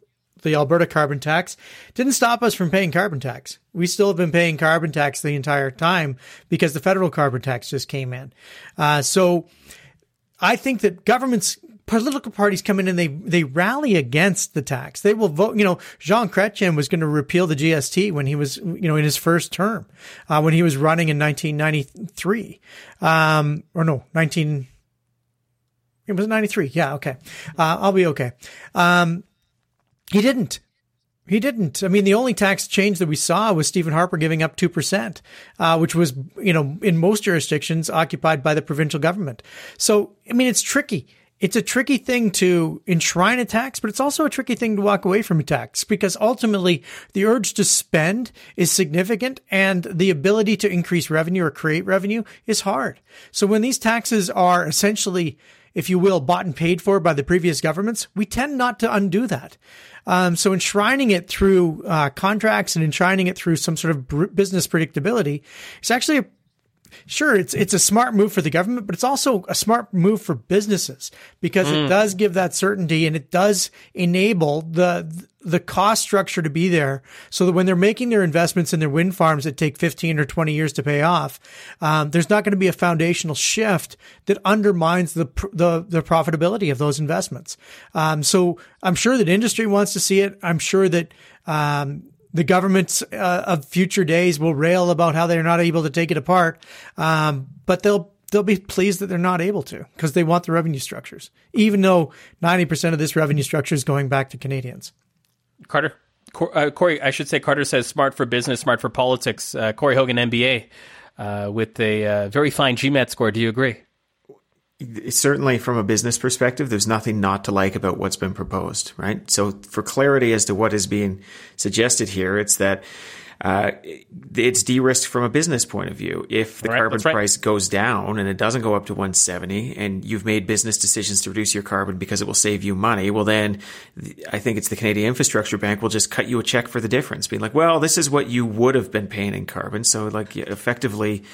the Alberta carbon tax didn't stop us from paying carbon tax. We still have been paying carbon tax the entire time because the federal carbon tax just came in. Uh, so I think that governments, political parties come in and they, they rally against the tax. They will vote, you know, Jean Chrétien was going to repeal the GST when he was, you know, in his first term, uh, when he was running in 1993. Um, or no, 19, it was 93. Yeah. Okay. Uh, I'll be okay. Um, he didn't. He didn't. I mean, the only tax change that we saw was Stephen Harper giving up 2%, uh, which was, you know, in most jurisdictions occupied by the provincial government. So, I mean, it's tricky. It's a tricky thing to enshrine a tax, but it's also a tricky thing to walk away from a tax because ultimately the urge to spend is significant and the ability to increase revenue or create revenue is hard. So when these taxes are essentially, if you will, bought and paid for by the previous governments, we tend not to undo that. Um, so enshrining it through uh, contracts and enshrining it through some sort of business predictability, it's actually a sure it's it's a smart move for the government, but it's also a smart move for businesses because mm. it does give that certainty and it does enable the the cost structure to be there so that when they're making their investments in their wind farms that take 15 or 20 years to pay off, um, there's not going to be a foundational shift that undermines the, the, the profitability of those investments. Um, so I'm sure that industry wants to see it. I'm sure that, um, the governments uh, of future days will rail about how they're not able to take it apart, um, but they'll they'll be pleased that they're not able to because they want the revenue structures, even though ninety percent of this revenue structure is going back to Canadians. Carter, uh, Corey, I should say Carter says smart for business, smart for politics. Uh, Corey Hogan, MBA, uh, with a uh, very fine GMAT score. Do you agree? certainly from a business perspective, there's nothing not to like about what's been proposed, right? So for clarity as to what is being suggested here, it's that uh, it's de-risked from a business point of view. If the right, carbon right. price goes down and it doesn't go up to 170 and you've made business decisions to reduce your carbon because it will save you money, well then I think it's the Canadian Infrastructure Bank will just cut you a check for the difference, being like, well, this is what you would have been paying in carbon. So like effectively,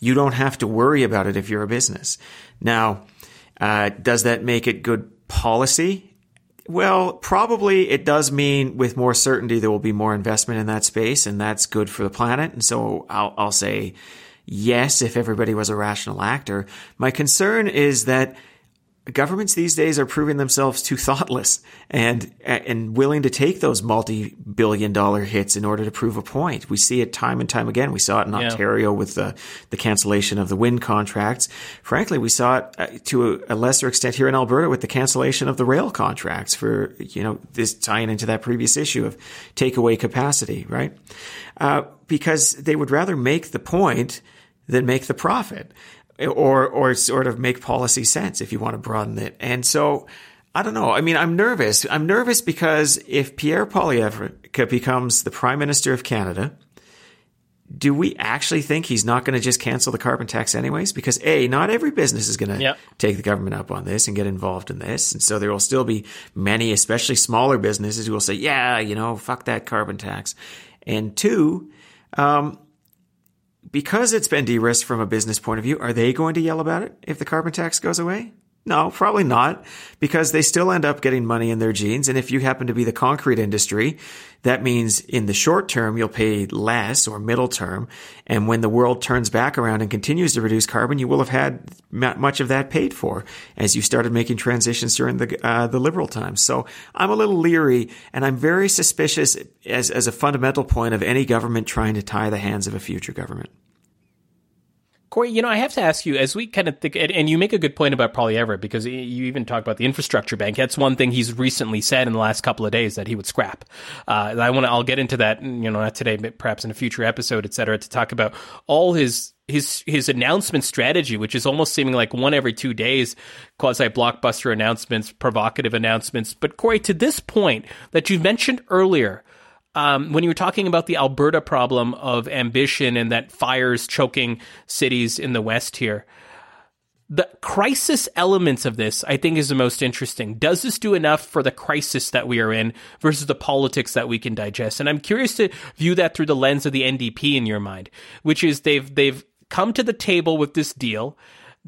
you don't have to worry about it if you're a business. Now, uh, does that make it good policy? Well, probably it does mean with more certainty there will be more investment in that space, and that's good for the planet. And so I'll, I'll say yes if everybody was a rational actor. My concern is that governments these days are proving themselves too thoughtless and and willing to take those multi-billion dollar hits in order to prove a point. We see it time and time again. We saw it in yeah. Ontario with the the cancellation of the wind contracts. Frankly, we saw it uh, to a, lesser extent here in Alberta with the cancellation of the rail contracts for you know this tying into that previous issue of takeaway capacity, right? Uh, because they would rather make the point than make the profit or or sort of make policy sense if you want to broaden it. And so I don't know. I mean, I'm nervous. I'm nervous because if Pierre Poilievre becomes the Prime Minister of Canada, do we actually think he's not going to just cancel the carbon tax anyways? Because A, not every business is going to yep. take the government up on this and get involved in this. And so there will still be many, especially smaller businesses who will say, yeah, you know, fuck that carbon tax. And two, um, because it's been de-risked from a business point of view, are they going to yell about it if the carbon tax goes away? No, probably not, because they still end up getting money in their jeans. And if you happen to be the concrete industry, that means in the short term, you'll pay less or middle term. And when the world turns back around and continues to reduce carbon, you will have had much of that paid for as you started making transitions during the, uh, the liberal times. So I'm a little leery and I'm very suspicious as, as a fundamental point of any government trying to tie the hands of a future government. Corey, you know, I have to ask you, as we kind of think, and you make a good point about Poilievre, because you even talk about the infrastructure bank. That's one thing he's recently said in the last couple of days that he would scrap. Uh, I want to, I'll get into that, you know, not today, but perhaps in a future episode, et cetera, to talk about all his his his announcement strategy, which is almost seeming like one every two days, quasi blockbuster announcements, provocative announcements. But Corey, to this point that you mentioned earlier, um, when you were talking about the Alberta problem of ambition and that fires choking cities in the West here, the crisis elements of this, I think, is the most interesting. Does this do enough for the crisis that we are in versus the politics that we can digest? And I'm curious to view that through the lens of the NDP in your mind, which is they've they've come to the table with this deal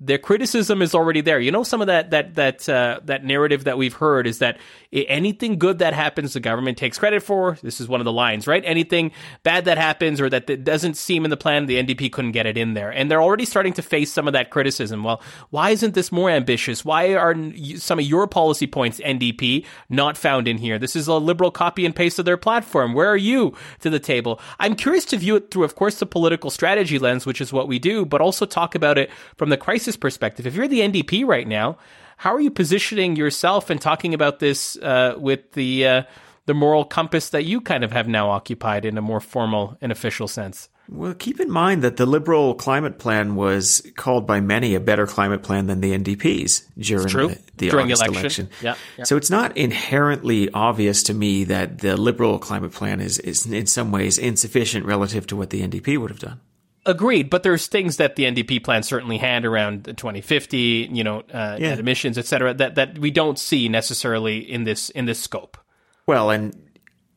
their criticism is already there. You know, some of that that that uh, that narrative that we've heard is that anything good that happens, the government takes credit for. This is one of the lines, right? Anything bad that happens or that, that doesn't seem in the plan, the NDP couldn't get it in there, and they're already starting to face some of that criticism. Well, why isn't this more ambitious? Why are some of your policy points, NDP, not found in here? This is a liberal copy and paste of their platform. Where are you to the table? I'm curious to view it through, of course, the political strategy lens, which is what we do, but also talk about it from the crisis perspective. If you're the NDP right now, how are you positioning yourself and talking about this uh, with the uh, the moral compass that you kind of have now occupied in a more formal and official sense? Well, keep in mind that the Liberal climate plan was called by many a better climate plan than the NDP's during the, the during August election. election. Yeah, yeah. So it's not inherently obvious to me that the Liberal climate plan is, is in some ways insufficient relative to what the NDP would have done. Agreed, but there's things that the NDP plan certainly had around 2050, you know, uh, yeah. emissions, et cetera, that, that we don't see necessarily in this in this scope. Well, and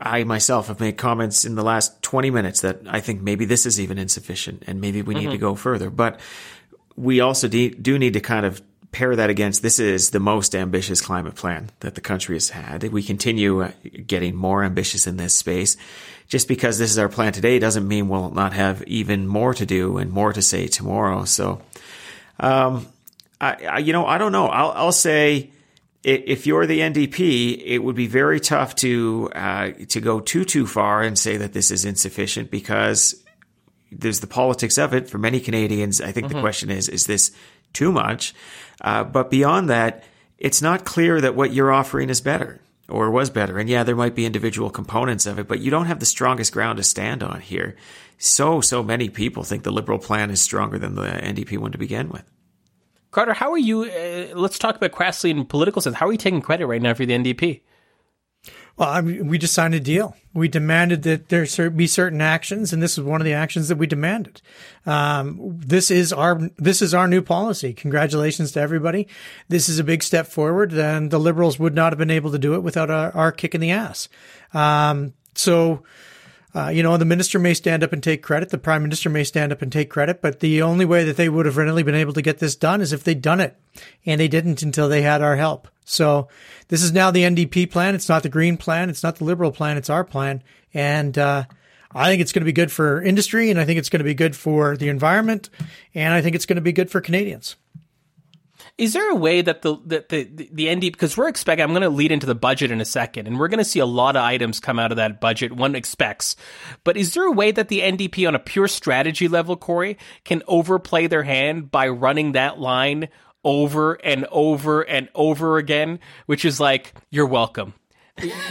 I myself have made comments in the last 20 minutes that I think maybe this is even insufficient, and maybe we need mm-hmm. to go further. But we also de- do need to kind of pair that against this is the most ambitious climate plan that the country has had. We continue uh, getting more ambitious in this space. Just because this is our plan today doesn't mean we'll not have even more to do and more to say tomorrow. So, um, I, I, you know, I don't know. I'll, I'll say if you're the NDP, it would be very tough to uh, to go too too far and say that this is insufficient because there's the politics of it. For many Canadians, I think mm-hmm. the question is: is this too much? Uh, but beyond that, it's not clear that what you're offering is better or was better. And yeah, there might be individual components of it, but you don't have the strongest ground to stand on here. So, so many people think the Liberal plan is stronger than the NDP one to begin with. Carter, how are you? Uh, let's talk about crassly in political sense. How are you taking credit right now for the NDP? Well, I mean, we just signed a deal. We demanded that there be certain actions, and this is one of the actions that we demanded. Um, this is our this is our new policy. Congratulations to everybody. This is a big step forward, and the Liberals would not have been able to do it without our, our kick in the ass. Um, so uh, you know, the minister may stand up and take credit. The prime minister may stand up and take credit, but the only way that they would have really been able to get this done is if they'd done it. And they didn't until they had our help. So this is now the NDP plan. It's not the Green plan. It's not the Liberal plan. It's our plan. And, uh, I think it's going to be good for industry and I think it's going to be good for the environment and I think it's going to be good for Canadians. Is there a way that the that the the, ND because we're expecting I'm going to lead into the budget in a second and we're going to see a lot of items come out of that budget one expects. But is there a way that the NDP on a pure strategy level Corey can overplay their hand by running that line over and over and over again which is like you're welcome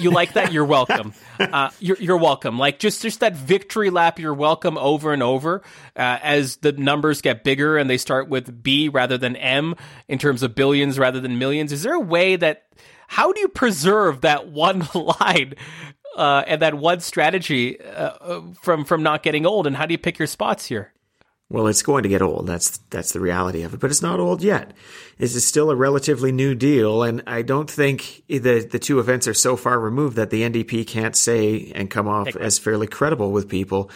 you like that? You're welcome. Uh, you're, you're welcome. Like just just that victory lap. You're welcome over and over uh, as the numbers get bigger and they start with B rather than M in terms of billions rather than millions. Is there a way that how do you preserve that one [laughs] line uh, and that one strategy uh, from from not getting old? And how do you pick your spots here? Well, it's going to get old. That's that's the reality of it. But it's not old yet. This is still a relatively new deal, and I don't think the the two events are so far removed that the NDP can't say and come off as fairly credible with people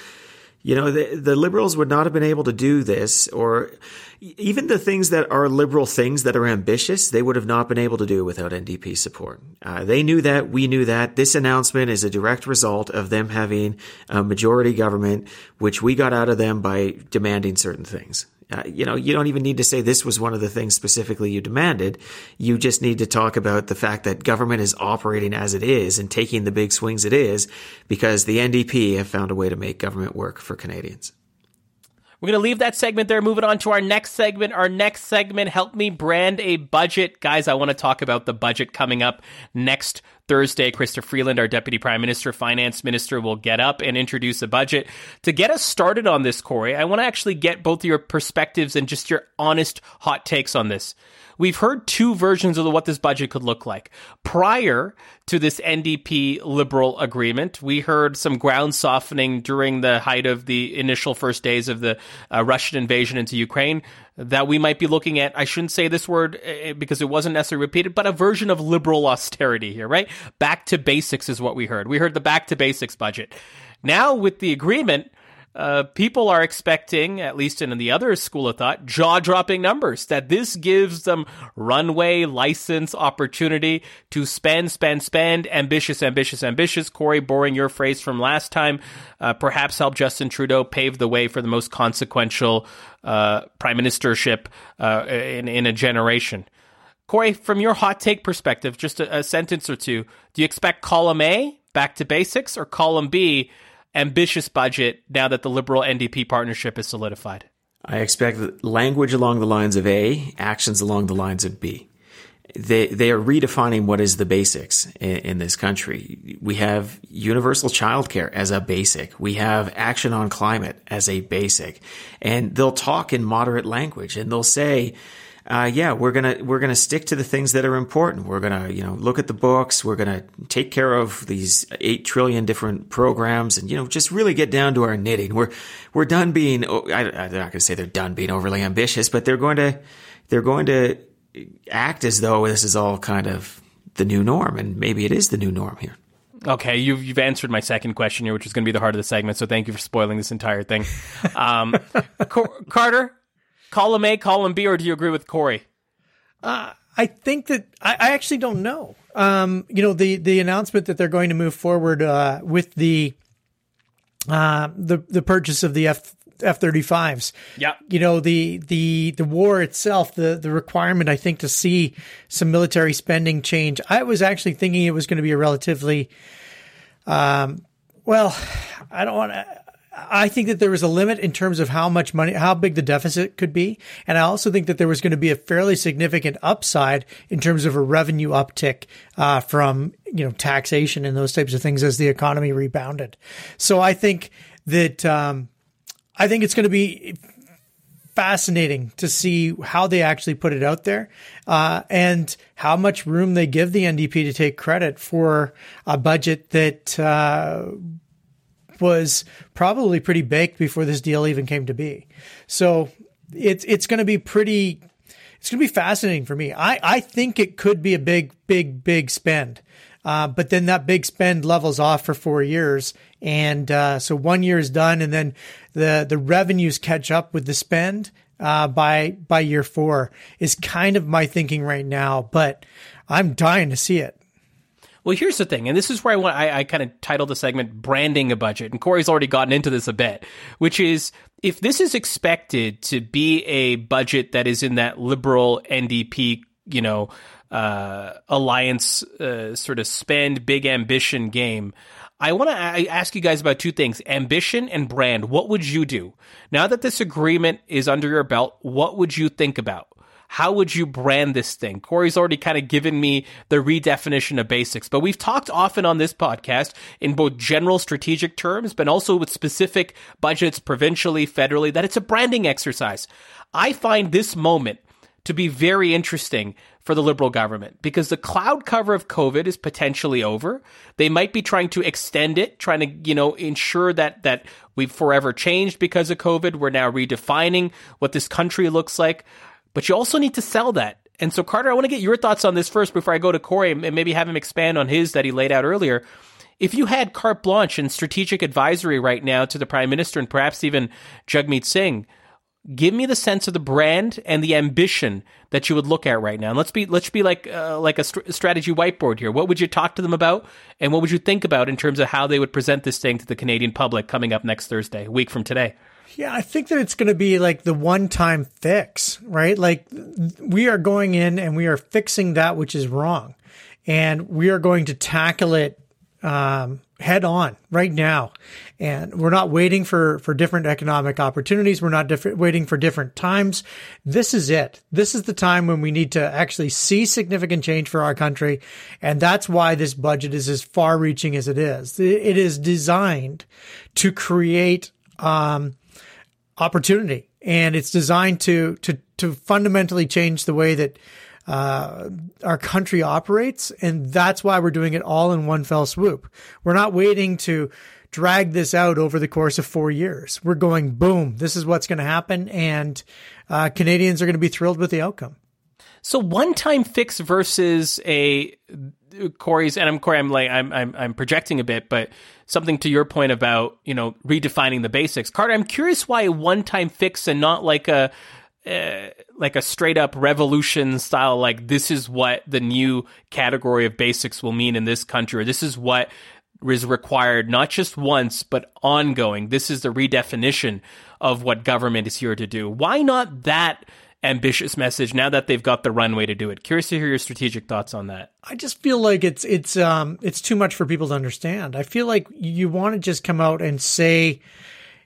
you know, the, the liberals would not have been able to do this, or even the things that are liberal things that are ambitious, they would have not been able to do without NDP support. Uh, they knew that, we knew that. This announcement is a direct result of them having a majority government, which we got out of them by demanding certain things. Uh, you know, you don't even need to say this was one of the things specifically you demanded. You just need to talk about the fact that government is operating as it is and taking the big swings it is because the NDP have found a way to make government work for Canadians. We're going to leave that segment there. Moving on to our next segment. Our next segment, help me brand a budget. Guys, I want to talk about the budget coming up next Thursday. Chrystia Freeland, our Deputy Prime Minister, Finance Minister, will get up and introduce a budget. To get us started on this, Corey, I want to actually get both your perspectives and just your honest hot takes on this we've heard two versions of what this budget could look like. Prior to this NDP liberal agreement, we heard some ground softening during the height of the initial first days of the uh, Russian invasion into Ukraine that we might be looking at. I shouldn't say this word uh, because it wasn't necessarily repeated, but a version of liberal austerity here, right? Back to basics is what we heard. We heard the back to basics budget. Now with the agreement, uh, people are expecting, at least in the other school of thought, jaw dropping numbers. That this gives them runway, license, opportunity to spend, spend, spend, ambitious, ambitious, ambitious. Corey, borrowing your phrase from last time, uh, perhaps help Justin Trudeau pave the way for the most consequential uh, prime ministership uh, in, in a generation. Corey, from your hot take perspective, just a, a sentence or two, do you expect column A, back to basics, or column B, ambitious budget now that the Liberal NDP partnership is solidified? I expect language along the lines of A, actions along the lines of B. They, they are redefining what is the basics in, in this country. We have universal childcare as a basic. We have action on climate as a basic. And they'll talk in moderate language and they'll say, uh, yeah, we're gonna we're gonna stick to the things that are important. We're gonna you know look at the books. We're gonna take care of these eight trillion different programs, and you know just really get down to our knitting. We're we're done being. Oh, I, I'm not gonna say they're done being overly ambitious, but they're going to they're going to act as though this is all kind of the new norm, and maybe it is the new norm here. Okay, you've you've answered my second question here, which is going to be the heart of the segment. So thank you for spoiling this entire thing. Um, [laughs] Carter, column A, column B, or do you agree with Corey? Uh, I think that I, I actually don't know. Um, you know, the the announcement that they're going to move forward uh, with the uh, the the purchase of the F F thirty fives. Yeah. You know the the the war itself, the the requirement I think to see some military spending change. I was actually thinking it was going to be a relatively, um, well, I don't want to. I think that there was a limit in terms of how much money, how big the deficit could be. And I also think that there was going to be a fairly significant upside in terms of a revenue uptick, uh, from, you know, taxation and those types of things as the economy rebounded. So I think that, um, I think it's going to be fascinating to see how they actually put it out there, uh, and how much room they give the NDP to take credit for a budget that, uh, was probably pretty baked before this deal even came to be. So it's it's going to be pretty. It's going to be fascinating for me. I, I think it could be a big, big, big spend. Uh, but then that big spend levels off for four years. And uh, so one year is done, and then the, the revenues catch up with the spend uh, by by year four is kind of my thinking right now. But I'm dying to see it. Well, here's the thing, and this is where I want I, I kind of titled the segment "Branding a Budget," and Corey's already gotten into this a bit, which is if this is expected to be a budget that is in that liberal NDP, you know, uh, alliance uh, sort of spend big ambition game, I want to ask you guys about two things ambition and brand. What would you do? Now that this agreement is under your belt, what would you think about? How would you brand this thing? Corey's already kind of given me the redefinition of basics, but we've talked often on this podcast in both general strategic terms, but also with specific budgets provincially, federally, that it's a branding exercise. I find this moment to be very interesting for the Liberal government because the cloud cover of COVID is potentially over. They might be trying to extend it, trying to, you know, ensure that, that we've forever changed because of COVID. We're now redefining what this country looks like but you also need to sell that. And so, Carter, I want to get your thoughts on this first before I go to Corey and maybe have him expand on his that he laid out earlier. If you had carte blanche and strategic advisory right now to the Prime Minister and perhaps even Jagmeet Singh, give me the sense of the brand and the ambition that you would look at right now. And let's be let's be like uh, like a st- strategy whiteboard here. What would you talk to them about, and what would you think about in terms of how they would present this thing to the Canadian public coming up next Thursday, a week from today? Yeah, I think that it's going to be like the one time fix, right? Like we are going in and we are fixing that which is wrong. And we are going to tackle it um, head on right now. And we're not waiting for, for different economic opportunities. We're not different, waiting for different times. This is it. This is the time when we need to actually see significant change for our country. And that's why this budget is as far reaching as it is. It is designed to create, um, opportunity, and it's designed to to to fundamentally change the way that uh, our country operates, and that's why we're doing it all in one fell swoop. We're not waiting to drag this out over the course of four years. We're going boom. This is what's going to happen, and uh, Canadians are going to be thrilled with the outcome. So one time fix versus a Corey's, and I'm Corey. I'm like I'm I'm I'm projecting a bit, but something to your point about you know redefining the basics. Carter, I'm curious why a one time fix and not like a uh, like a straight up revolution style. Like this is what the new category of basics will mean in this country, or this is what is required not just once but ongoing. This is the redefinition of what government is here to do. Why not that? Ambitious message now that they've got the runway to do it. Curious to hear your strategic thoughts on that. I just feel like it's it's um it's too much for people to understand. I feel like you want to just come out and say,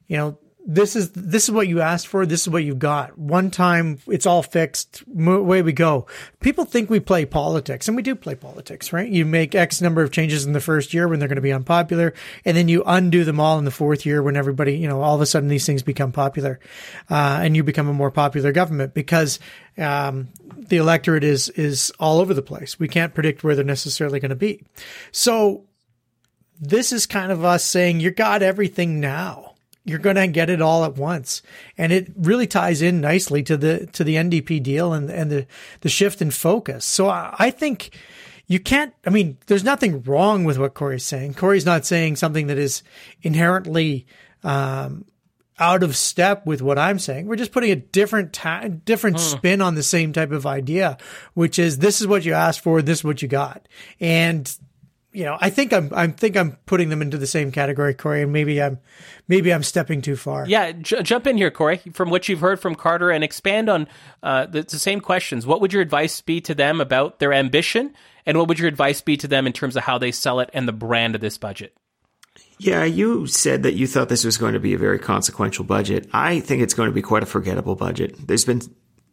you know, this is this is what you asked for. This is what you got. One time, it's all fixed. Away we go. People think we play politics, and we do play politics, right? You make X number of changes in the first year when they're going to be unpopular, and then you undo them all in the fourth year when everybody, you know, all of a sudden these things become popular, uh, and you become a more popular government because um, the electorate is is all over the place. We can't predict where they're necessarily going to be. So this is kind of us saying you got everything now you're going to get it all at once. And it really ties in nicely to the, to the NDP deal and, and the, the shift in focus. So I, I think you can't, I mean, there's nothing wrong with what Corey's saying. Corey's not saying something that is inherently, um, out of step with what I'm saying. We're just putting a different ta- different hmm. spin on the same type of idea, which is this is what you asked for, this is what you got. And you know, I think I'm I think I'm putting them into the same category, Corey, and maybe I'm maybe I'm stepping too far. Yeah, j- jump in here, Corey, from what you've heard from Carter, and expand on uh, the, the, same questions. What would your advice be to them about their ambition, and what would your advice be to them in terms of how they sell it and the brand of this budget? Yeah, you said that you thought this was going to be a very consequential budget. I think it's going to be quite a forgettable budget. There's been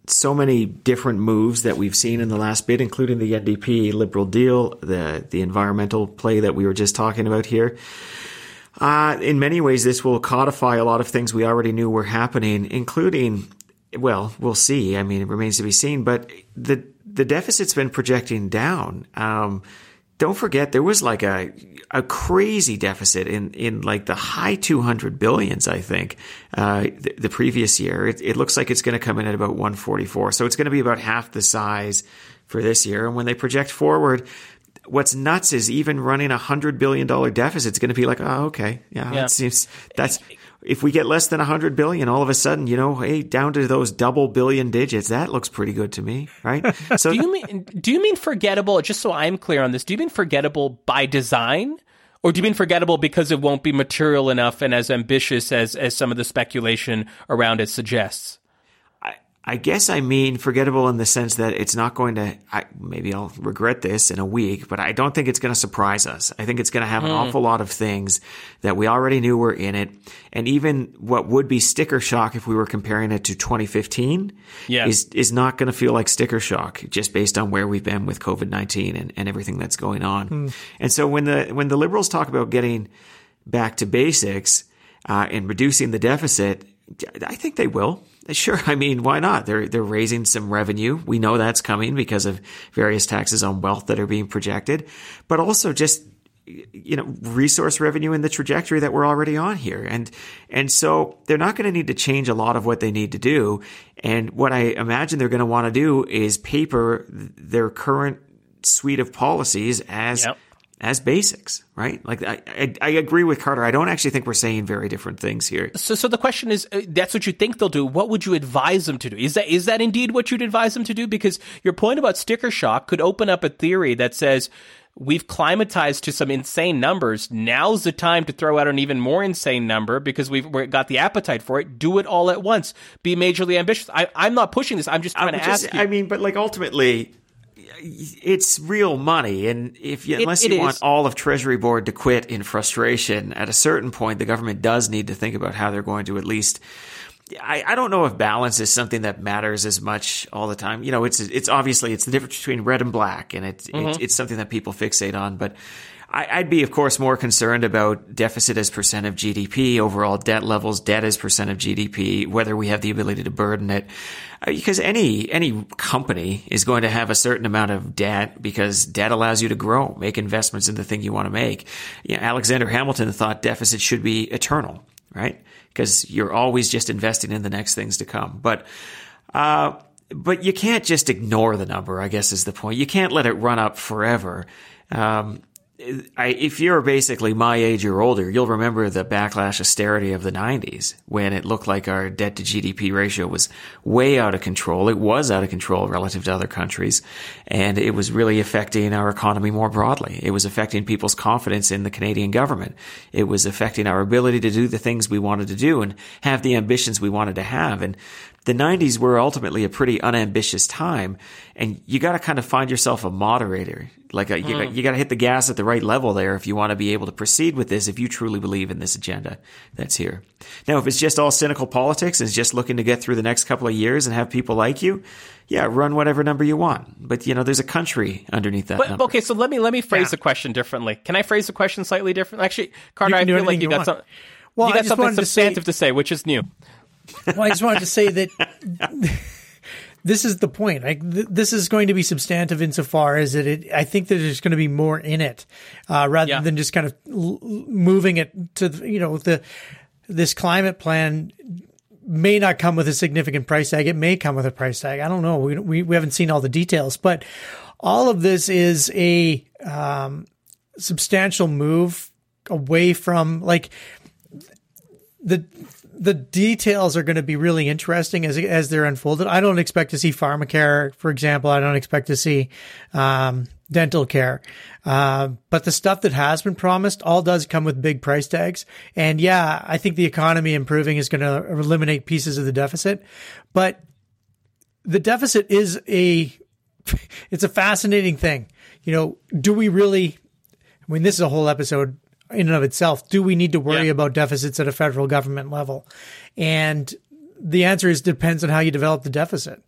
so many different moves that we've seen in the last bit, including the NDP liberal deal, the the environmental play that we were just talking about here. Uh, in many ways, this will codify a lot of things we already knew were happening, including, well, we'll see. I mean, it remains to be seen, but the the deficit's been projecting down. Um, don't forget there was like a a crazy deficit in in like the high 200 billions I think uh, the, the, previous year. It, it looks like it's going to come in at about 144 so it's going to be about half the size for this year. And when they project forward what's nuts is even running a hundred billion dollar deficit is going to be like oh okay. Yeah, yeah. seems that's if we get less than 100 billion, all of a sudden, you know, hey, down to those double billion digits, that looks pretty good to me, right? [laughs] So do you mean do you mean forgettable? Just so I'm clear on this, do you mean forgettable by design, Or do you mean forgettable because it won't be material enough and as ambitious as, as some of the speculation around it suggests? I guess I mean forgettable in the sense that it's not going to, I, maybe I'll regret this in a week, but I don't think it's going to surprise us. I think it's going to have an mm. awful lot of things that we already knew were in it. And even what would be sticker shock if we were comparing it to 2015 yeah. is, is not going to feel like sticker shock just based on where we've been with COVID-19 and, and everything that's going on. Mm. And so when the, when the liberals talk about getting back to basics, uh, and reducing the deficit, I think they will. [laughs] Sure. I mean, why not? They're, they're raising some revenue. We know that's coming because of various taxes on wealth that are being projected, but also just, you know, resource revenue in the trajectory that we're already on here. And, and so they're not going to need to change a lot of what they need to do. And what I imagine they're going to want to do is paper their current suite of policies as yep as basics, right? Like I, I, I, agree with Carter. I don't actually think we're saying very different things here. So, so the question is, uh, that's what you think they'll do. What would you advise them to do? Is that is that indeed what you'd advise them to do? Because your point about sticker shock could open up a theory that says we've climatized to some insane numbers. Now's the time to throw out an even more insane number because we've got the appetite for it. Do it all at once. Be majorly ambitious. I, am not pushing this. I'm just trying I'm to just, ask you. I mean, but like ultimately, it's real money, and if you, unless it, it you is. want all of Treasury Board to quit in frustration, at a certain point, the government does need to think about how they're going to at least. I, I don't know if balance is something that matters as much all the time. You know, it's it's obviously it's the difference between red and black, and it's mm-hmm. it's, it's something that people fixate on, but. I, would be, of course, more concerned about deficit as percent of GDP, overall debt levels, debt as percent of GDP, whether we have the ability to burden it. Uh, because any any company is going to have a certain amount of debt because debt allows you to grow, make investments in the thing you want to make. You know, Alexander Hamilton thought deficit should be eternal, right? Because you're always just investing in the next things to come. But uh, but you can't just ignore the number. I guess is the point. You can't let it run up forever. Um, I, if you're basically my age or older, you'll remember the backlash austerity of the 90s when it looked like our debt to GDP ratio was way out of control. It was out of control relative to other countries, and it was really affecting our economy more broadly. It was affecting people's confidence in the Canadian government. It was affecting our ability to do the things we wanted to do and have the ambitions we wanted to have. And the 90s were ultimately a pretty unambitious time and you got to kind of find yourself a moderator like a, mm. you, you got to hit the gas at the right level there if you want to be able to proceed with this if you truly believe in this agenda that's here now if it's just all cynical politics and it's just looking to get through the next couple of years and have people like you yeah run whatever number you want but you know there's a country underneath that but, number. okay so let me let me phrase yeah. the question differently can i phrase the question slightly different actually carter i feel like you, got some well, you got something substantive to say, to say which is new well, I just wanted to say that [laughs] this is the point. Like, th- this is going to be substantive insofar as it, it I think that there's going to be more in it, uh, rather yeah. than just kind of l- moving it to, you know, the, this climate plan may not come with a significant price tag. It may come with a price tag. I don't know. We, we, we haven't seen all the details, but all of this is a, um, substantial move away from like the the details are going to be really interesting as as they're unfolded. I don't expect to see pharmacare, for example. I don't expect to see um, dental care, uh, but the stuff that has been promised all does come with big price tags. And yeah, I think the economy improving is going to eliminate pieces of the deficit, but the deficit is a [laughs] it's a fascinating thing. You know, do we really? I mean, this is a whole episode in and of itself. Do we need to worry yeah. about deficits at a federal government level? And the answer is depends on how you develop the deficit.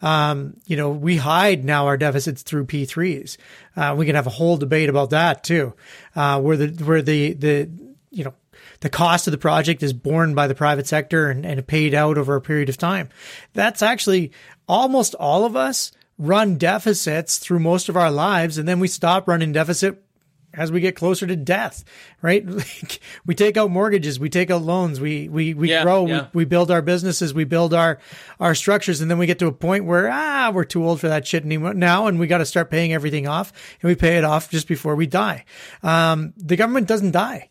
Um, you know, we hide now our deficits through P3s. Uh, we can have a whole debate about that too, uh, where the, where the, the, you know, the cost of the project is borne by the private sector and, and paid out over a period of time. That's actually almost all of us run deficits through most of our lives. And then we stop running deficit as we get closer to death, right? [laughs] we take out mortgages, we take out loans, we we we yeah, grow, yeah. We, we build our businesses, we build our our structures, and then we get to a point where ah, we're too old for that shit anymore now, and we got to start paying everything off, and we pay it off just before we die. Um, the government doesn't die,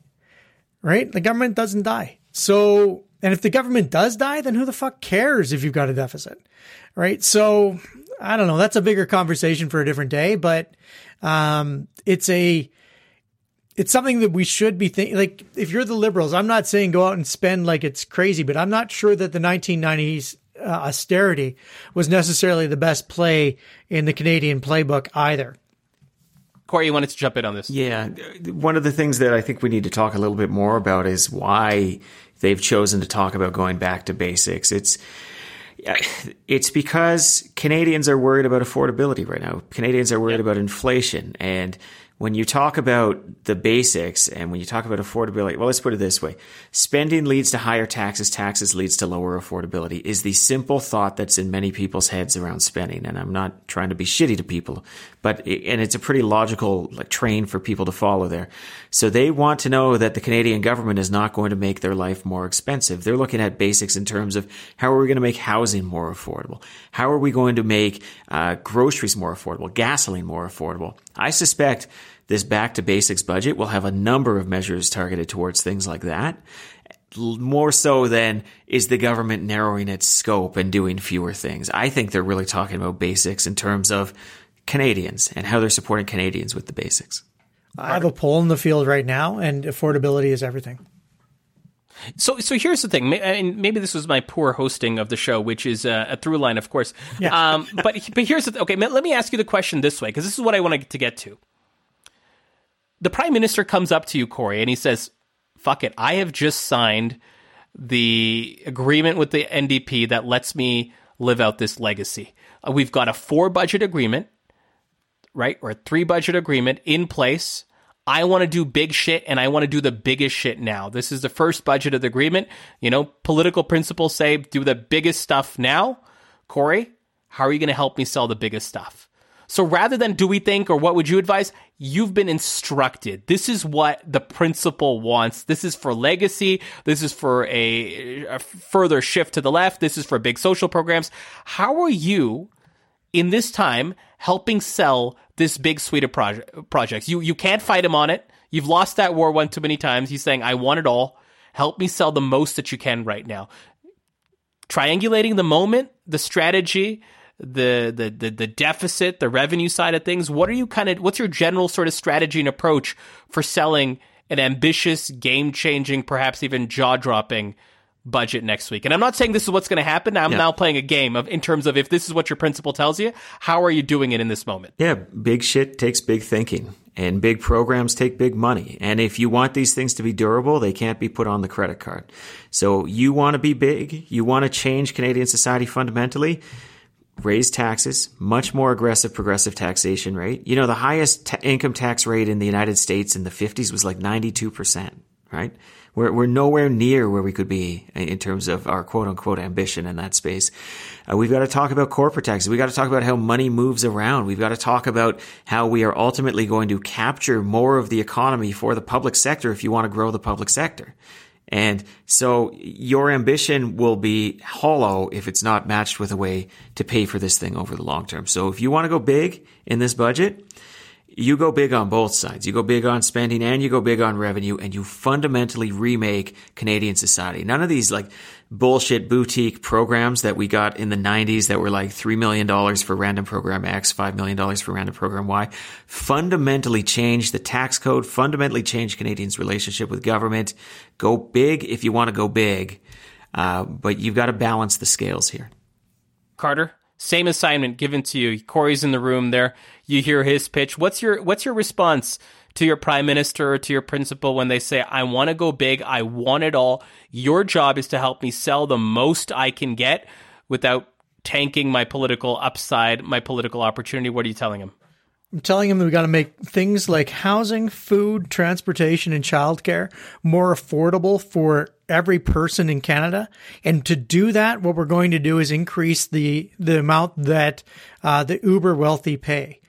right? The government doesn't die. So, and if the government does die, then who the fuck cares if you've got a deficit, right? So, I don't know. That's a bigger conversation for a different day, but um, it's a it's something that we should be thinking. Like, if you're the liberals, I'm not saying go out and spend like it's crazy, but I'm not sure that the 1990s uh, austerity was necessarily the best play in the Canadian playbook either. Corey, you wanted to jump in on this? Yeah, one of the things that I think we need to talk a little bit more about is why they've chosen to talk about going back to basics. It's it's because Canadians are worried about affordability right now. Canadians are worried yep. about inflation and when you talk about the basics and when you talk about affordability, well, let's put it this way. Spending leads to higher taxes, taxes leads to lower affordability is the simple thought that's in many people's heads around spending. And I'm not trying to be shitty to people, but, it, and it's a pretty logical like, train for people to follow there. So they want to know that the Canadian government is not going to make their life more expensive. They're looking at basics in terms of how are we going to make housing more affordable? How are we going to make uh, groceries more affordable, gasoline more affordable? I suspect this back to basics budget will have a number of measures targeted towards things like that. More so than is the government narrowing its scope and doing fewer things. I think they're really talking about basics in terms of Canadians and how they're supporting Canadians with the basics. I have a poll in the field right now, and affordability is everything. So, so here's the thing. Mean, maybe this was my poor hosting of the show, which is a, a through line, of course. Yeah. Um, [laughs] but but here's the th- okay. Let me ask you the question this way, because this is what I want to get to the prime minister comes up to you, Corey, and he says, fuck it, I have just signed the agreement with the NDP that lets me live out this legacy. Uh, we've got a four budget agreement, right? Or a three budget agreement in place. I want to do big shit and I want to do the biggest shit now. This is the first budget of the agreement. You know, political principles say do the biggest stuff now. Corey, how are you going to help me sell the biggest stuff? So rather than do we think or what would you advise? You've been instructed. This is what the principal wants. This is for legacy. This is for a, a further shift to the left. This is for big social programs. How are you in this time helping sell this big suite of proje- projects? You, you can't fight him on it. You've lost that war one too many times. He's saying, I want it all. Help me sell the most that you can right now. Triangulating the moment, the strategy, the, the the the deficit, the revenue side of things. What are you kind of what's your general sort of strategy and approach for selling an ambitious, game changing, perhaps even jaw dropping budget next week? And I'm not saying this is what's going to happen. I'm yeah. now playing a game of in terms of if this is what your principal tells you, how are you doing it in this moment? Yeah, big shit takes big thinking. And big programs take big money. And if you want these things to be durable, they can't be put on the credit card. So you want to be big. You want to change Canadian society fundamentally raise taxes, much more aggressive progressive taxation rate. You know, the highest t- income tax rate in the United States in the 50s was like 92%, right? We're, we're nowhere near where we could be in terms of our quote unquote ambition in that space. Uh, we've got to talk about corporate taxes. We've got to talk about how money moves around. We've got to talk about how we are ultimately going to capture more of the economy for the public sector if you want to grow the public sector. And so your ambition will be hollow if it's not matched with a way to pay for this thing over the long term. So if you want to go big in this budget, you go big on both sides. You go big on spending and you go big on revenue and you fundamentally remake Canadian society. None of these like bullshit boutique programs that we got in the 90s that were like $3 million for random program X, $5 million for random program Y fundamentally change the tax code, fundamentally change Canadians' relationship with government. Go big if you want to go big. Uh, but you've got to balance the scales here. Carter? Same assignment given to you. Corey's in the room there. You hear his pitch. What's your what's your response to your prime minister or to your principal when they say, I want to go big, I want it all. Your job is to help me sell the most I can get without tanking my political upside, my political opportunity. What are you telling him? I'm telling him that we got to make things like housing, food, transportation, and childcare more affordable for every person in Canada. And to do that, what we're going to do is increase the the amount that uh, the uber wealthy pay.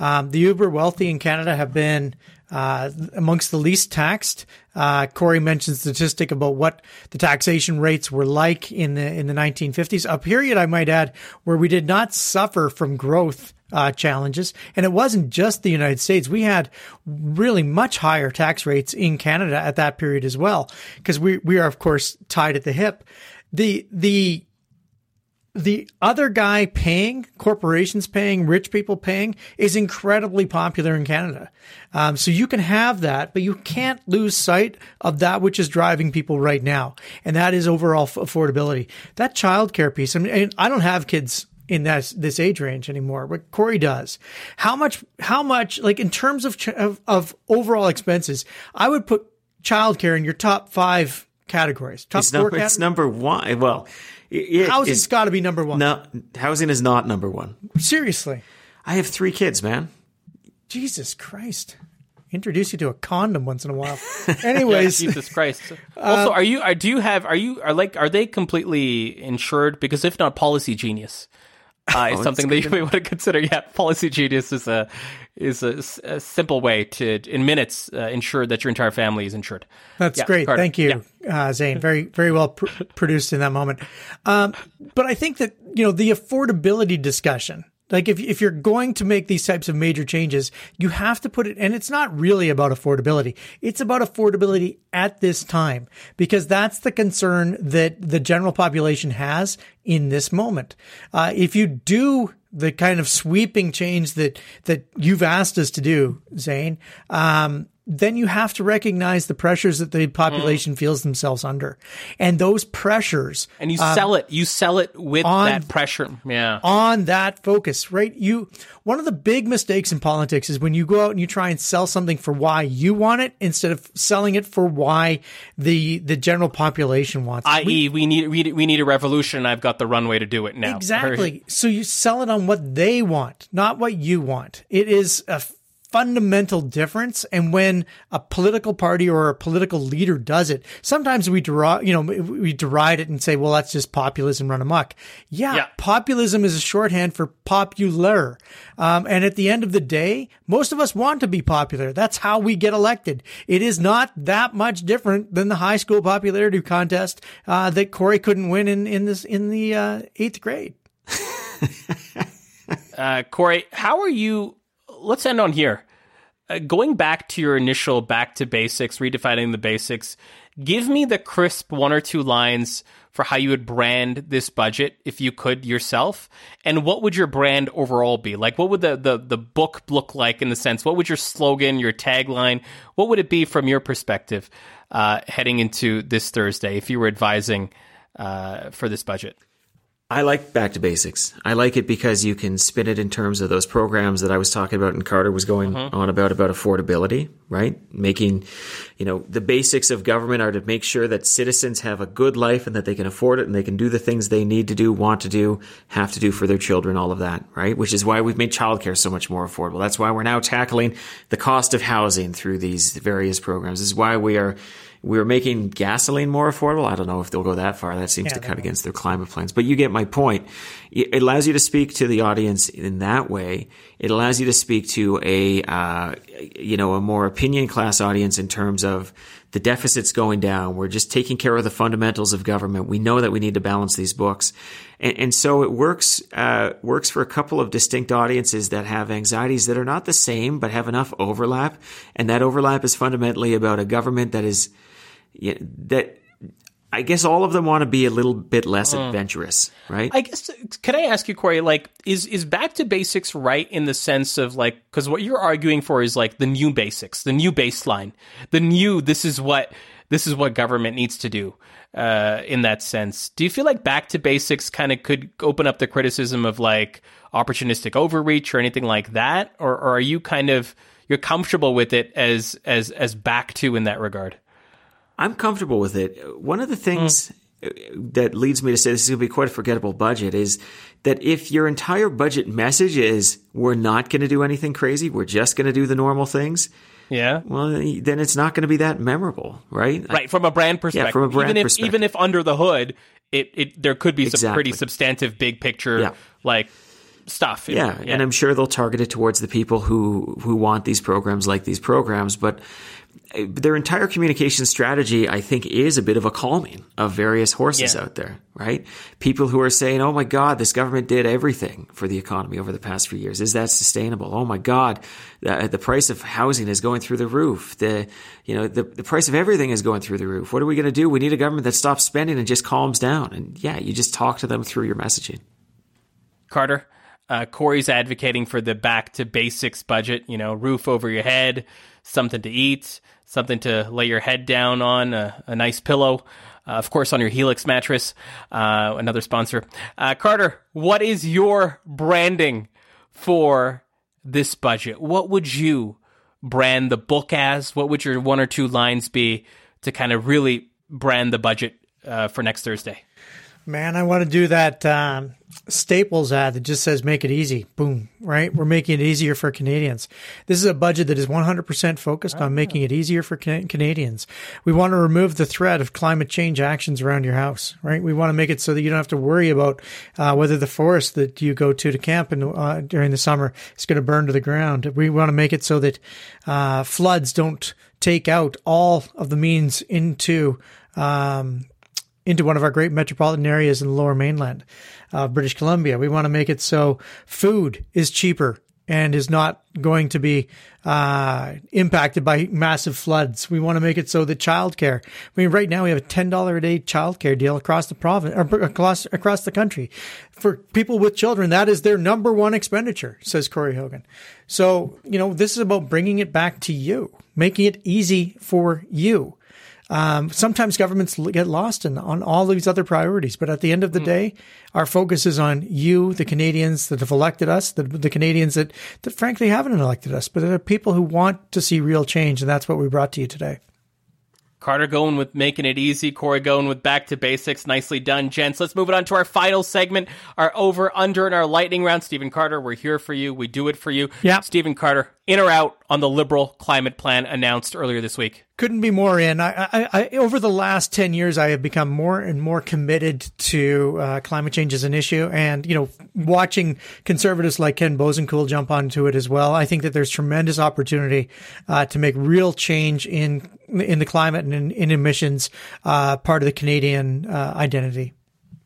Um, the uber wealthy in Canada have been uh, amongst the least taxed. Uh, Corey mentioned statistic about what the taxation rates were like in the in the 1950s, a period I might add where we did not suffer from growth uh, challenges. And it wasn't just the United States. We had really much higher tax rates in Canada at that period as well, because we, we are, of course, tied at the hip. The, the, the other guy paying, corporations paying, rich people paying, is incredibly popular in Canada. Um, so you can have that, but you can't lose sight of that which is driving people right now, and that is overall f- affordability. That childcare piece. I mean, I don't have kids in that this age range anymore, but Corey does. How much? How much? Like in terms of ch- of, of overall expenses, I would put childcare in your top five categories. Top It's, four number, categories. it's number one. Well, it, Housing's it's, got to be number one. no, housing is not number one. Seriously. I have three kids, man. Jesus Christ. Introduce you to a condom once in a while. [laughs] Anyways, Jesus Christ. Uh, Also, are you? Are, do you have? Are you? Are like? Are they completely insured? Because if not, Policygenius uh, is Oh, something that you may want to consider. [laughs] Yeah, Policygenius is a is a, s- a simple way to in minutes uh, ensure that your entire family is insured. that's Yeah, great. Carter. Thank you, uh, Zain. Very, very well pr- produced in that moment. Um, but I think that, you know, the affordability discussion, like if, if you're going to make these types of major changes, you have to put it, and it's not really about affordability. It's about affordability at this time because that's the concern that the general population has in this moment. Uh, if you do the kind of sweeping change that, that you've asked us to do, Zain, um, then you have to recognize the pressures that the population mm-hmm. feels themselves under. And those pressures And you um, sell it. You sell it with on- that pressure. Yeah. on that focus, right? You, one of the big mistakes in politics is when you go out and you try and sell something for why you want it instead of selling it for why the, the general population wants it. I.e., we need we need, we need a revolution. I've got the runway to do it now. [laughs] Exactly. So you sell it on what they want, not what you want. It is a fundamental difference. And when a political party or a political leader does it, sometimes we deride, you know, we deride it and say, well, that's just populism run amok. Yeah. Yeah. Populism is a shorthand for popular. Um, and at the end of the day, most of us want to be popular. That's how we get elected. It is not that much different than the high school popularity contest, uh, that Corey couldn't win in, in this, in the, uh, eighth grade. [laughs] Uh, Corey, how are you? Let's end on here. Uh, going back to your initial back to basics, redefining the basics, give me the crisp one or two lines for how you would brand this budget if you could yourself. And what would your brand overall be? Like, what would the, the, the book look like in the sense? What would your slogan, your tagline, what would it be from your perspective uh, heading into this Thursday if you were advising uh, for this budget? I like back to basics. I like it because you can spin it in terms of those programs that I was talking about and Carter was going uh-huh. on about about affordability, right? Making, you know, the basics of government are to make sure that citizens have a good life and that they can afford it and they can do the things they need to do, want to do, have to do for their children, all of that, right? Which is why we've made childcare so much more affordable. That's why we're now tackling the cost of housing through these various programs. This is why we are we're making gasoline more affordable. I don't know if they'll go that far. That seems to cut against their climate plans. But you get my point. It allows you to speak to the audience in that way. It allows you to speak to a, uh, you know, a more opinion class audience in terms of the deficit's going down. We're just taking care of the fundamentals of government. We know that we need to balance these books. And, and so it works, uh, works for a couple of distinct audiences that have anxieties that are not the same, but have enough overlap. And that overlap is fundamentally about a government that is, yeah, that I guess all of them want to be a little bit less adventurous, right? I guess can I ask you, Corey? Like, is is back to basics right in the sense of like because what you're arguing for is like the new basics, the new baseline, the new. This is what this is what government needs to do. Uh, in that sense, do you feel like back to basics kind of could open up the criticism of like opportunistic overreach or anything like that, or, or are you kind of you're comfortable with it as as as back to in that regard? I'm comfortable with it. One of the things hmm. uh, that leads me to say this is going to be quite a forgettable budget is that if your entire budget message is we're not going to do anything crazy, we're just going to do the normal things, Yeah. well, then it's not going to be that memorable, right? Right, from a brand perspective. Yeah, from a brand even if perspective. even if under the hood, it, it there could be some pretty substantive big picture Yeah. like stuff. Yeah, and I'm sure they'll target it towards the people who who want these programs like these programs, but their entire communication strategy, I think, is a bit of a calming of various horses Yeah. out there, right? People who are saying, "Oh my God, this government did everything for the economy over the past few years. Is that sustainable? Oh my God, the, the price of housing is going through the roof. The you know the, the price of everything is going through the roof. What are we going to do? We need a government that stops spending and just calms down. And yeah, you just talk to them through your messaging. Carter. Uh, Corey's advocating for the back to basics budget. You know, roof over your head, something to eat, something to lay your head down on, a, a nice pillow. Uh, of course, on your Helix mattress, uh, another sponsor. Uh, Carter, what is your branding for this budget? What would you brand the book as? What would your one or two lines be to kind of really brand the budget uh, for next Thursday? Man, I want to do that um, Staples ad that just says "Make it easy." Boom! Right? We're making it easier for Canadians. This is a budget that is 100% focused on making it easier for Can- Canadians. We want to remove the threat of climate change actions around your house. Right? We want to make it so that you don't have to worry about uh, whether the forest that you go to to camp in, uh, during the summer is going to burn to the ground. We want to make it so that uh, floods don't take out all of the means into um, into one of our great metropolitan areas in the lower mainland of British Columbia. We want to make it so food is cheaper and is not going to be uh, impacted by massive floods. We want to make it so that childcare. I mean, right now we have a ten dollar a day childcare deal across the province, across across the country, for people with children. That is their number one expenditure, says Corey Hogan. So you know, this is about bringing it back to you, making it easy for you. Um, sometimes governments get lost in on all these other priorities, but at the end of the day, our focus is on you, the Canadians that have elected us, the, the Canadians that, that frankly haven't elected us, but there are people who want to see real change, and that's what we brought to you today. Carter going with making it easy. Corey going with back to basics. Nicely done, gents. Let's move it on to our final segment, our over, under, and our lightning round. Stephen Carter, we're here for you. We do it for you. Yeah. Stephen Carter, in or out on the Liberal climate plan announced earlier this week? couldn't be more in. I, I, I, over the last 10 years, I have become more and more committed to uh, climate change as an issue. And, you know, watching conservatives like Ken Boessenkool jump onto it as well, I think that there's tremendous opportunity uh, to make real change in in the climate and in, in emissions, uh, part of the Canadian uh, identity.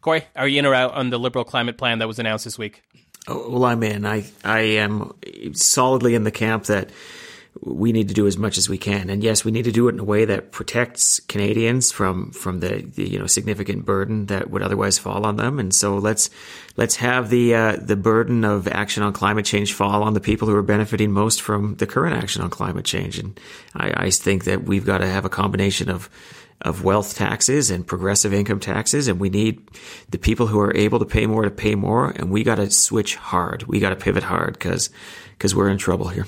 Corey, are you in or out on the Liberal climate plan that was announced this week? Well, I'm in. I I am solidly in the camp that we need to do as much as we can, and yes, we need to do it in a way that protects Canadians from from the, the you know significant burden that would otherwise fall on them. And so let's let's have the uh, the burden of action on climate change fall on the people who are benefiting most from the current action on climate change. And I, I think that we've got to have a combination of of wealth taxes and progressive income taxes. And we need the people who are able to pay more to pay more. And we got to switch hard. We got to pivot hard because because we're in trouble here.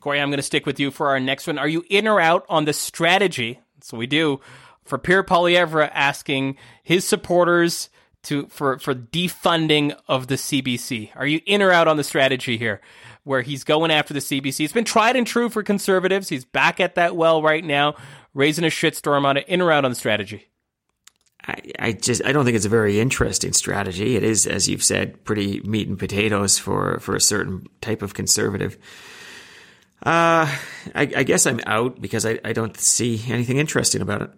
Corey, I'm going to stick with you for our next one. Are you in or out on the strategy? So we do for Pierre Poilievre asking his supporters to for for defunding of the CBC. Are you in or out on the strategy here? Where he's going after the CBC. It's been tried and true for conservatives. He's back at that well right now, raising a shitstorm on it. In or out on the strategy? I, I just I don't think it's a very interesting strategy. It is, as you've said, pretty meat and potatoes for for a certain type of conservative. Uh, I, I guess I'm out because I, I don't see anything interesting about it.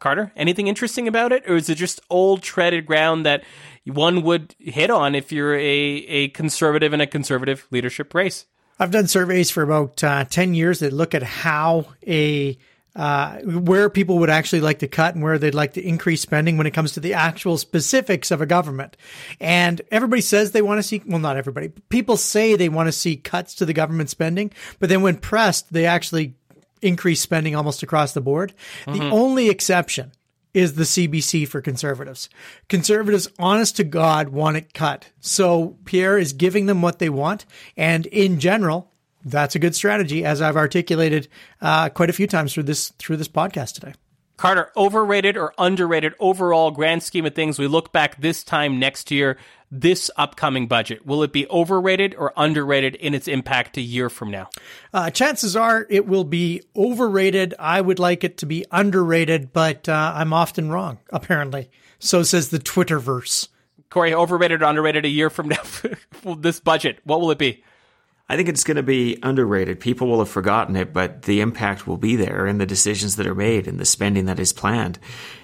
Carter, anything interesting about it, or is it just old treaded ground that one would hit on if you're a a conservative in a conservative leadership race? I've done surveys for about uh, 10 years that look at how a uh, where people would actually like to cut and where they'd like to increase spending when it comes to the actual specifics of a government. And everybody says they want to see, well, not everybody, people say they want to see cuts to the government spending, but then when pressed, they actually increase spending almost across the board. The only exception is the CBC for conservatives. Conservatives, honest to God, want it cut. So Pierre is giving them what they want. And in general, that's a good strategy, as I've articulated uh, quite a few times through this through this podcast today. Carter, overrated or underrated overall grand scheme of things? We look back this time next year, this upcoming budget. Will it be overrated or underrated in its impact a year from now? Uh, chances are it will be overrated. I would like it to be underrated, but uh, I'm often wrong, apparently. So says the Twitterverse. Corey, overrated or underrated a year from now? [laughs] this budget, what will it be? I think it's going to be underrated. People will have forgotten it, but the impact will be there in the decisions that are made and the spending that is planned.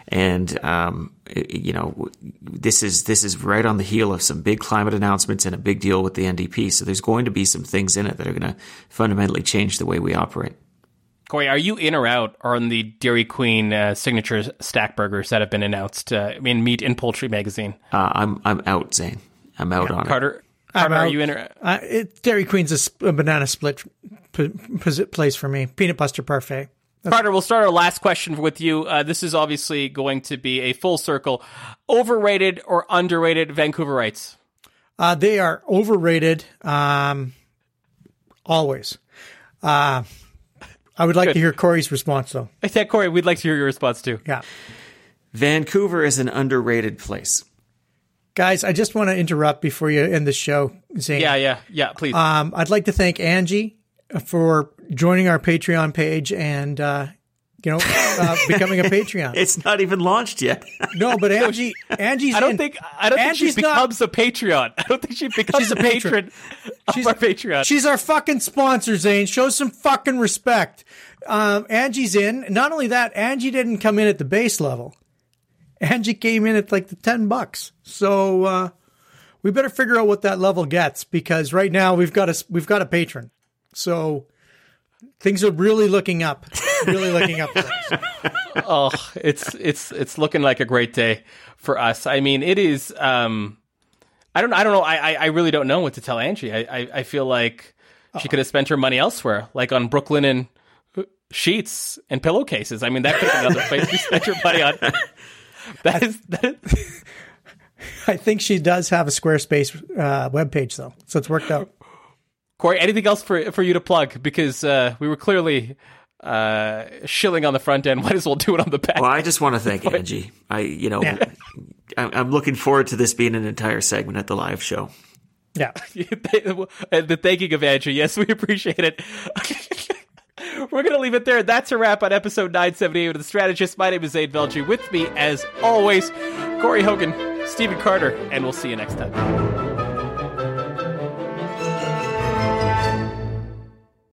And um, you know, this is this is right on the heel of some big climate announcements and a big deal with the NDP. So there's going to be some things in it that are going to fundamentally change the way we operate. Corey, are you in or out on the Dairy Queen uh, signature stack burgers that have been announced uh, in Meat and Poultry magazine? Uh, I'm I'm out, Zain. I'm out yeah, on Carter, it. Carter, are you in? Or- uh, it, Dairy Queen's a, sp- a banana split p- p- place for me. Peanut butter parfait. That's- Carter, we'll start our last question with you. Uh, this is obviously going to be a full circle. Overrated or underrated Vancouverites? Uh, they are overrated. Um, always. Uh, I would like Good. to hear Corey's response, though. I said, Corey, we'd like to hear your response too. Yeah. Vancouver is an underrated place. Guys, I just want to interrupt before you end the show. Zain. Yeah, yeah, yeah, please. Um, I'd like to thank Angie for joining our Patreon page and uh, you know, uh, [laughs] becoming a Patreon. It's not even launched yet. [laughs] no, but Angie, [laughs] Angie's. I don't in. think. I don't Angie's think she becomes not, a Patreon. I don't think she becomes she's a patron. she's our Patreon. She's our fucking sponsor, Zain. Show some fucking respect. Um, Angie's in. Not only that, Angie didn't come in at the base level. Angie came in at like the ten bucks. So uh, we better figure out what that level gets because right now we've got a we've got a patron. So things are really looking up. Really looking up. [laughs] oh, it's it's it's looking like a great day for us. I mean, it is. Um, I don't. I don't know. I I really don't know what to tell Angie. I I, I feel like she could have spent her money elsewhere, like on Brooklinen sheets and pillowcases. I mean, that could be another place to spend your money on. That is. That is I think she does have a Squarespace uh, webpage, though, so it's worked out. Corey, anything else for for you to plug? Because uh, we were clearly uh, shilling on the front end. [laughs] Might as well do it on the back. Well, I just want to thank Angie. I, you know, yeah. [laughs] I'm looking forward to this being an entire segment at the live show. Yeah, [laughs] the thanking of Angie. Yes, we appreciate it. We're going to leave it there. That's a wrap on episode 978 of The Strategist. My name is Zain Velji. With me, as always, Corey Hogan, Stephen Carter, and we'll see you next time.